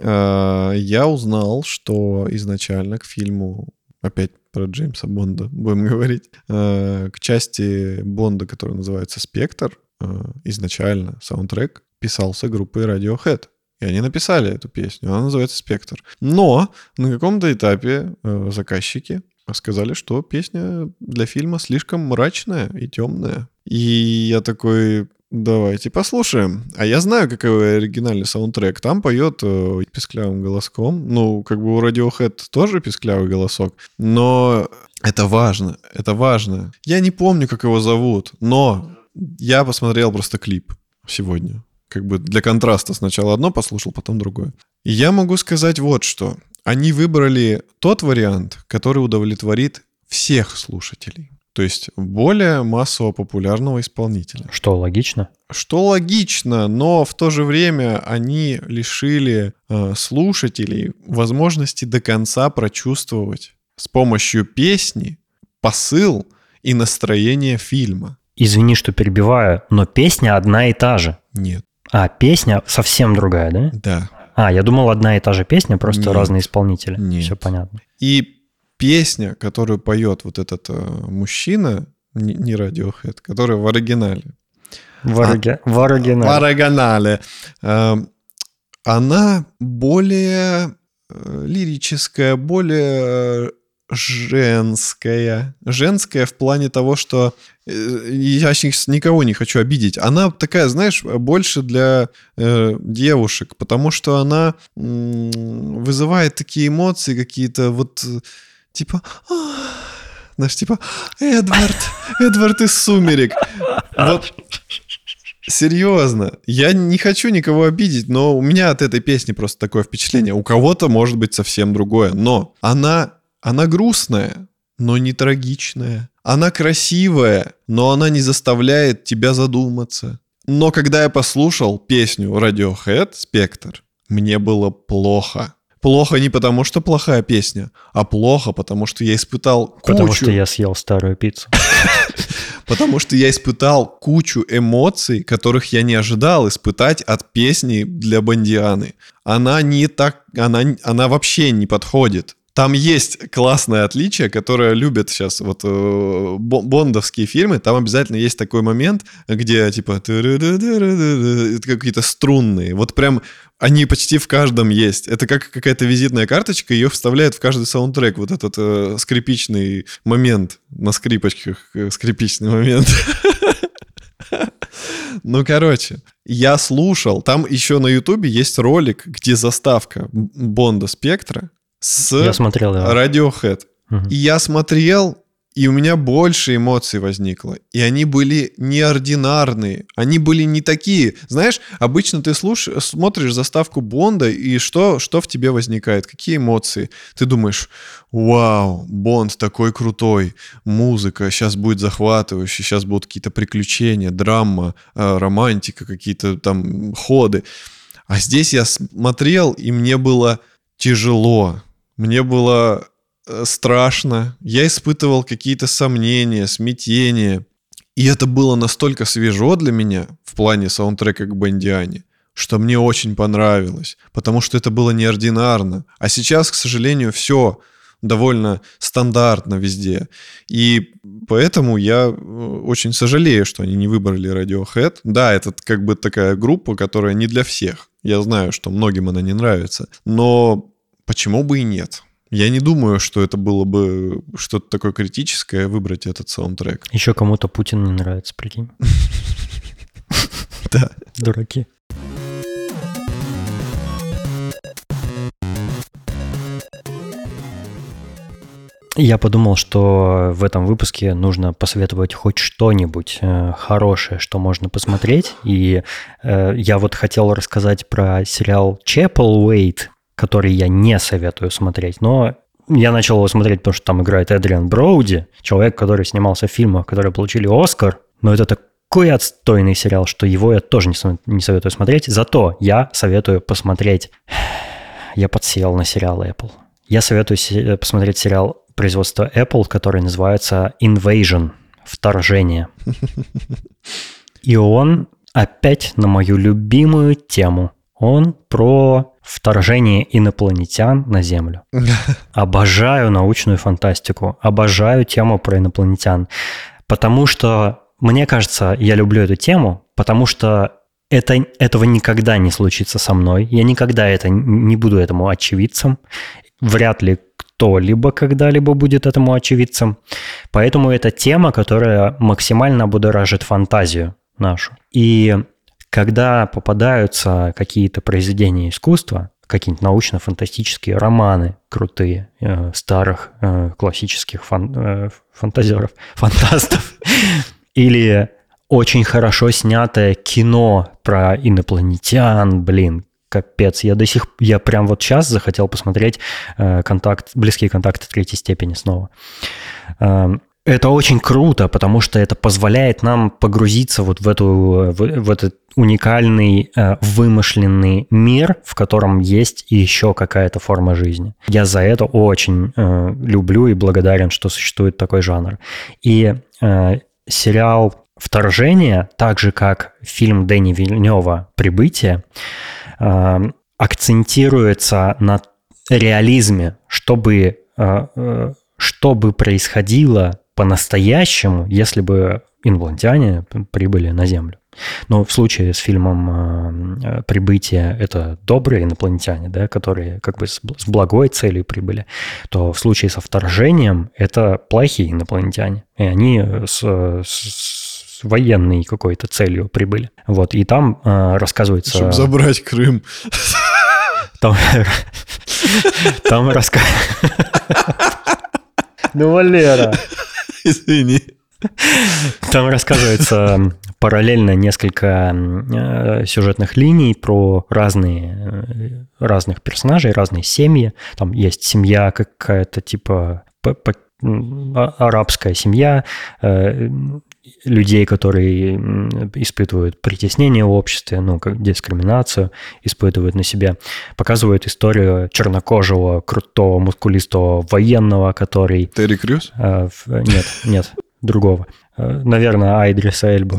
А, я узнал, что изначально к фильму, опять про Джеймса Бонда будем говорить, а, к части Бонда, которая называется «Спектр», а, изначально саундтрек писался группой Radiohead. И они написали эту песню, она называется «Спектр». Но на каком-то этапе заказчики сказали, что песня для фильма слишком мрачная и темная. И я такой, давайте послушаем. А я знаю, какой оригинальный саундтрек. Там поет э, песклявым голоском. Ну, как бы у Radiohead тоже песклявый голосок. Но это важно, это важно. Я не помню, как его зовут, но я посмотрел просто клип сегодня. Как бы для контраста сначала одно послушал, потом другое. И я могу сказать вот что. Они выбрали тот вариант, который удовлетворит всех слушателей. То есть более массово популярного исполнителя. Что логично? Что логично, но в то же время они лишили э, слушателей возможности до конца прочувствовать с помощью песни посыл и настроение фильма. Извини, что перебиваю, но песня одна и та же. Нет. А, песня совсем другая, да? Да. А, я думал, одна и та же песня, просто Нет. разные исполнители. Нет. Все понятно. И песня, которую поет вот этот э, мужчина, не, не Radiohead, который в оригинале. В, ориги... а, в оригинале. В оригинале. Э, она более э, лирическая, более женская. Женская в плане того, что э, я сейчас никого не хочу обидеть. Она такая, знаешь, больше для э, девушек, потому что она э, вызывает такие эмоции какие-то вот типа... Знаешь, типа, Эдвард, Эдвард из «Сумерек». Вот Серьезно, я не хочу никого обидеть, но у меня от этой песни просто такое впечатление. У кого-то может быть совсем другое, но она она грустная, но не трагичная. Она красивая, но она не заставляет тебя задуматься. Но когда я послушал песню Radiohead «Спектр», мне было плохо. Плохо не потому, что плохая песня, а плохо, потому что я испытал кучу... Потому что я съел старую пиццу. Потому что я испытал кучу эмоций, которых я не ожидал испытать от песни для Бандианы. Она не так... Она, она вообще не подходит там есть классное отличие, которое любят сейчас вот э, бондовские фильмы. Там обязательно есть такой момент, где типа какие-то струнные. Вот прям они почти в каждом есть. Это как какая-то визитная карточка, ее вставляют в каждый саундтрек. Вот этот э, скрипичный момент на скрипочках, э, скрипичный момент. Ну, короче, я слушал, там еще на Ютубе есть ролик, где заставка Бонда Спектра, с я смотрел, да. Radiohead. Угу. И я смотрел, И у меня больше эмоций возникло. И они были неординарные. Они были не такие. Знаешь, обычно ты слуш... смотришь заставку Бонда, и что, что в тебе возникает? Какие эмоции? Ты думаешь, вау, Бонд такой крутой, музыка, сейчас будет захватывающе, сейчас будут какие-то приключения, драма, э, романтика, какие-то там ходы. А здесь я смотрел, и мне было тяжело. Мне было Э, страшно, я испытывал какие-то сомнения, смятения. И это было настолько свежо для меня в плане саундтрека к Бандиане, что мне очень понравилось, потому что это было неординарно. А сейчас, к сожалению, все довольно стандартно везде. И поэтому я э, очень сожалею, что они не выбрали Radiohead. Да, это как бы такая группа, которая не для всех. Я знаю, что многим она не нравится. Но почему бы и нет? Я не думаю, что это было бы что-то такое критическое, выбрать этот саундтрек. Еще кому-то Путин не нравится, прикинь. Да. Дураки. Я подумал, что в этом выпуске нужно посоветовать хоть что-нибудь э, хорошее, что можно посмотреть. И э, я вот хотел рассказать про сериал Chapel Wait, который я не советую смотреть, но я начал его смотреть, потому что там играет Эдриан Броуди, человек, который снимался в фильмах, которые получили Оскар, но это такой отстойный сериал, что его я тоже не, советую смотреть. Зато я советую посмотреть... Я подсел на сериал Apple. Я советую посмотреть сериал производства Apple, который называется Invasion, вторжение. И он опять на мою любимую тему. Он про вторжение инопланетян на Землю. Обожаю научную фантастику, обожаю тему про инопланетян, потому что, мне кажется, я люблю эту тему, потому что это, этого никогда не случится со мной. Я никогда это не буду этому очевидцем. Вряд ли кто-либо когда-либо будет этому очевидцем. Поэтому это тема, которая максимально будоражит фантазию нашу. И когда попадаются какие-то произведения искусства, какие-нибудь научно-фантастические романы крутые, э, старых э, классических фан, э, фантазеров, фантастов, или очень хорошо снятое кино про инопланетян, блин, капец. Я до сих я прям вот сейчас захотел посмотреть э, контакт, близкие контакты третьей степени снова. Э, это очень круто, потому что это позволяет нам погрузиться вот в, эту, в, в этот уникальный э, вымышленный мир, в котором есть еще какая-то форма жизни. Я за это очень э, люблю и благодарен, что существует такой жанр. И э, сериал «Вторжение», так же как фильм Дэни Вильнева «Прибытие», э, акцентируется на реализме, чтобы, э, э, что бы происходило по-настоящему, если бы инопланетяне прибыли на Землю. Но в случае с фильмом э, «Прибытие» это добрые инопланетяне, да, которые как бы с благой целью прибыли, то в случае со вторжением это плохие инопланетяне. И они с, с военной какой-то целью прибыли. Вот, и там э, рассказывается... Чтобы забрать Крым. Там, там рассказывается... Ну, Валера. Извини. Там рассказывается параллельно несколько э, сюжетных линий про разные, э, разных персонажей, разные семьи. Там есть семья какая-то типа а, арабская семья, э, людей, которые испытывают притеснение в обществе, ну, как дискриминацию, испытывают на себе. Показывают историю чернокожего, крутого, мускулистого военного, который... Терри Крюс? Э, нет, нет, другого. Э, наверное, Айдриса Эльбу,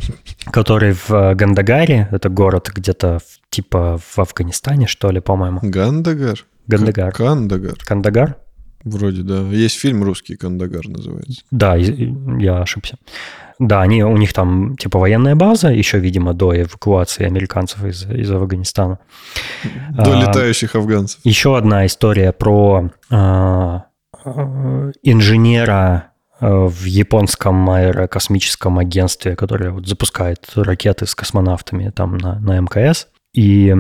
который в Гандагаре, это город где-то типа в Афганистане, что ли, по-моему. Гандагар? Гандагар. Кандагар. Кандагар? Вроде, да. Есть фильм русский «Кандагар» называется. Да, я ошибся. Да, они, у них там типа военная база, еще, видимо, до эвакуации американцев из, из Афганистана. До а, летающих афганцев. Еще одна история про а, инженера а, в японском аэрокосмическом агентстве, которое вот запускает ракеты с космонавтами там на, на МКС. И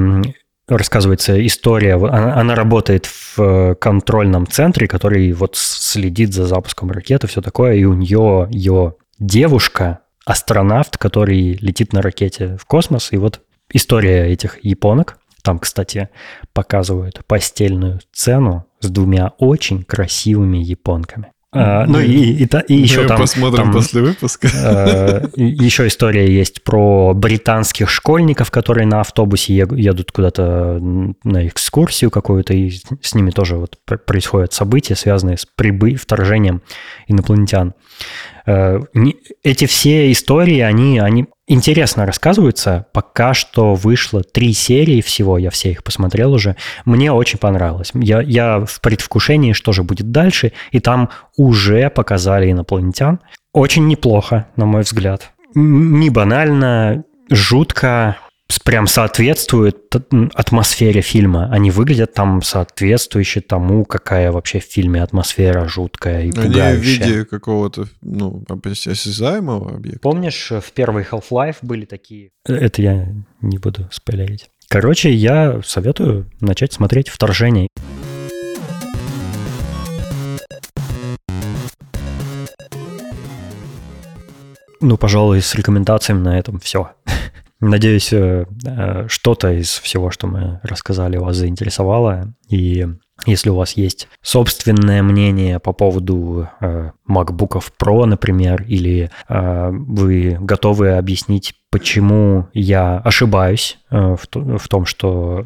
рассказывается история. Она, она работает в э, контрольном центре, который вот следит за запуском ракеты, все такое, и у нее ее девушка, астронавт, который летит на ракете в космос, и вот история этих японок. Там, кстати, показывают постельную сцену с двумя очень красивыми японками. А, ну и, и, и, и еще Мы там... посмотрим там, после выпуска. Э, еще история есть про британских школьников, которые на автобусе едут куда-то на экскурсию какую-то, и с ними тоже вот происходят события, связанные с прибы... вторжением инопланетян. Э, эти все истории, они, они интересно рассказываются. Пока что вышло три серии всего, я все их посмотрел уже. Мне очень понравилось. Я, я в предвкушении, что же будет дальше, и там уже показали инопланетян. Очень неплохо, на мой взгляд. Не банально, жутко, прям соответствует атмосфере фильма. Они выглядят там соответствующе тому, какая вообще в фильме атмосфера жуткая и пугающая. Они в виде какого-то, ну, осязаемого объекта. Помнишь, в первый Half-Life были такие? Это я не буду спойлерить. Короче, я советую начать смотреть «Вторжение». Ну, пожалуй, с рекомендациями на этом все. Надеюсь, э, э, что-то из всего, что мы рассказали, вас заинтересовало. И если у вас есть собственное мнение по поводу э, MacBook Pro, например, или вы готовы объяснить, почему я ошибаюсь в том, что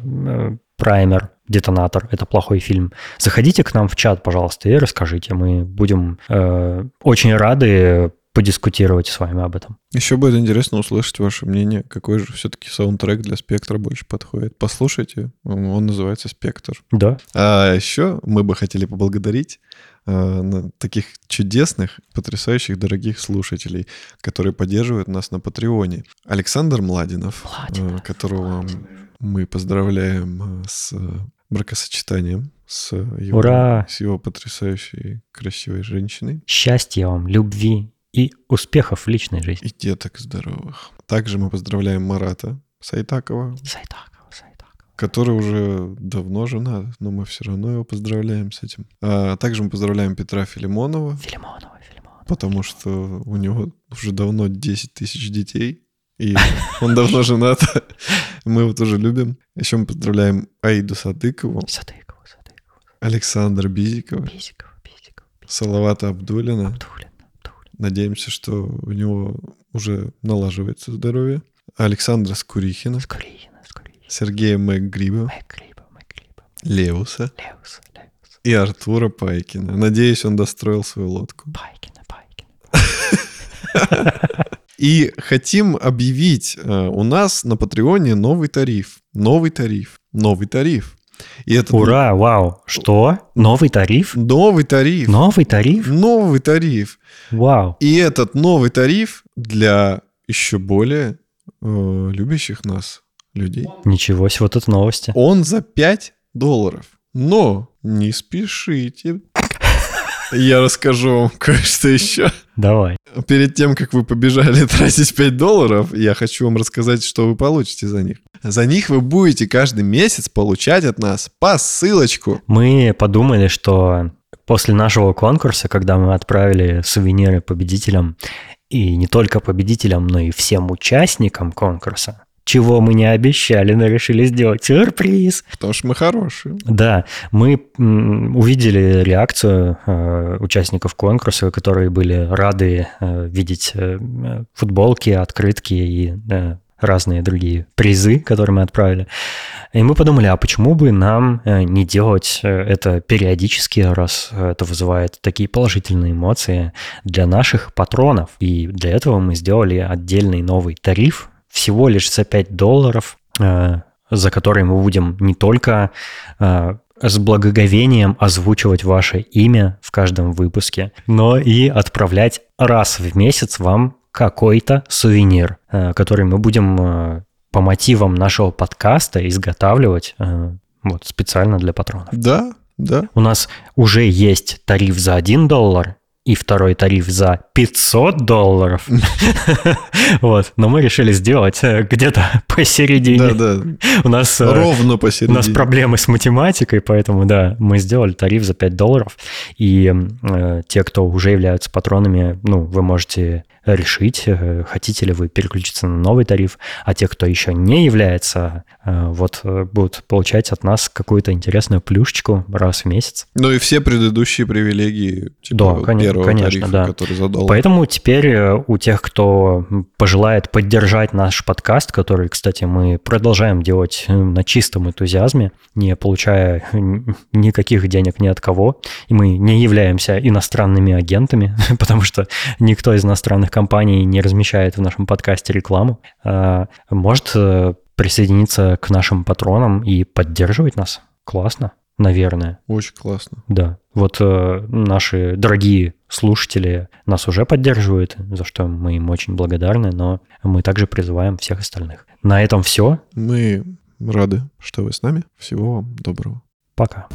праймер детонатор это плохой фильм. Заходите к нам в чат, пожалуйста, и расскажите. Мы будем э, очень рады подискутировать с вами об этом. Еще будет интересно услышать ваше мнение, какой же все-таки саундтрек для спектра больше подходит. Послушайте, он называется «Спектр». Да. А еще мы бы хотели поблагодарить э, таких чудесных, потрясающих, дорогих слушателей, которые поддерживают нас на Патреоне. Александр Младинов, Младинов э, которого Младинов. мы поздравляем э, с бракосочетанием с его, Ура! с его потрясающей, красивой женщиной. Счастья вам, любви и успехов в личной жизни. И деток здоровых. Также мы поздравляем Марата Сайтакова. Сайтакова, Сайтакова. Который уже давно женат, но мы все равно его поздравляем с этим. А также мы поздравляем Петра Филимонова. Филимонова, Филимонова. Потому что у него уже давно 10 тысяч детей. И он давно женат. Мы его тоже любим. Еще мы поздравляем Аиду Садыкову. Садыкову, Садыкову. Александра Бизикова. Бизикова, Бизикова. Салавата Абдулина. Абдулина. Надеемся, что у него уже налаживается здоровье. Александра Скурихина. Скурихина, Скурихина. Сергея Мэггриба. Мэггриба, Мэггриба. Леуса. Леуса, Леуса. И Артура Пайкина. Надеюсь, он достроил свою лодку. Пайкина, Пайкина. И хотим объявить э, у нас на Патреоне новый тариф. Новый тариф. Новый тариф. И этот... Ура, вау. Что? Новый тариф? Новый тариф. Новый тариф? Новый тариф. Вау. И этот новый тариф для еще более э, любящих нас людей. Ничего себе, вот это новости. Он за 5 долларов. Но не спешите. Я расскажу вам кое-что еще. Давай. Перед тем, как вы побежали тратить 5 долларов, я хочу вам рассказать, что вы получите за них. За них вы будете каждый месяц получать от нас посылочку. Мы подумали, что после нашего конкурса, когда мы отправили сувениры победителям, и не только победителям, но и всем участникам конкурса, чего мы не обещали, но решили сделать сюрприз. Потому что мы хорошие. Да, мы увидели реакцию э, участников конкурса, которые были рады э, видеть э, футболки, открытки и разные другие призы, которые мы отправили. И мы подумали, а почему бы нам э, не делать э, это периодически, раз это вызывает такие положительные эмоции для наших патронов. И для этого мы сделали отдельный новый тариф, всего лишь за 5 долларов, э, за который мы будем не только с благоговением озвучивать ваше имя в каждом выпуске, но и отправлять раз в месяц вам какой-то сувенир, э, который мы будем э, по мотивам нашего подкаста изготавливать э, вот специально для патронов. Да, да. У нас уже есть тариф за 1 доллар и второй тариф за 500 долларов. Вот, но мы решили сделать где-то посередине. Да, да. У нас... Ровно посередине. У нас проблемы с математикой, поэтому, да, мы сделали тариф за 5 долларов. И те, кто уже являются патронами, ну, вы можете решить, э, хотите ли вы переключиться на новый тариф, а те, кто еще не является, э, вот будут получать от нас какую-то интересную плюшечку раз в месяц. Ну и все предыдущие привилегии типа, да, вот конечно, первого конечно, тарифа, да. который за доллар. Поэтому теперь у тех, кто пожелает поддержать наш подкаст, который, кстати, мы продолжаем делать на чистом энтузиазме, не получая никаких денег ни от кого, и мы не являемся иностранными агентами, потому что никто из иностранных компаний не размещает в нашем подкасте рекламу, а, может э, присоединиться к нашим патронам и поддерживать нас. Классно, наверное. Очень классно. Да. Вот э, наши дорогие слушатели нас уже поддерживают, за что мы им очень благодарны, но мы также призываем всех остальных. На этом все. Мы рады, что вы с нами. Всего вам доброго. Пока.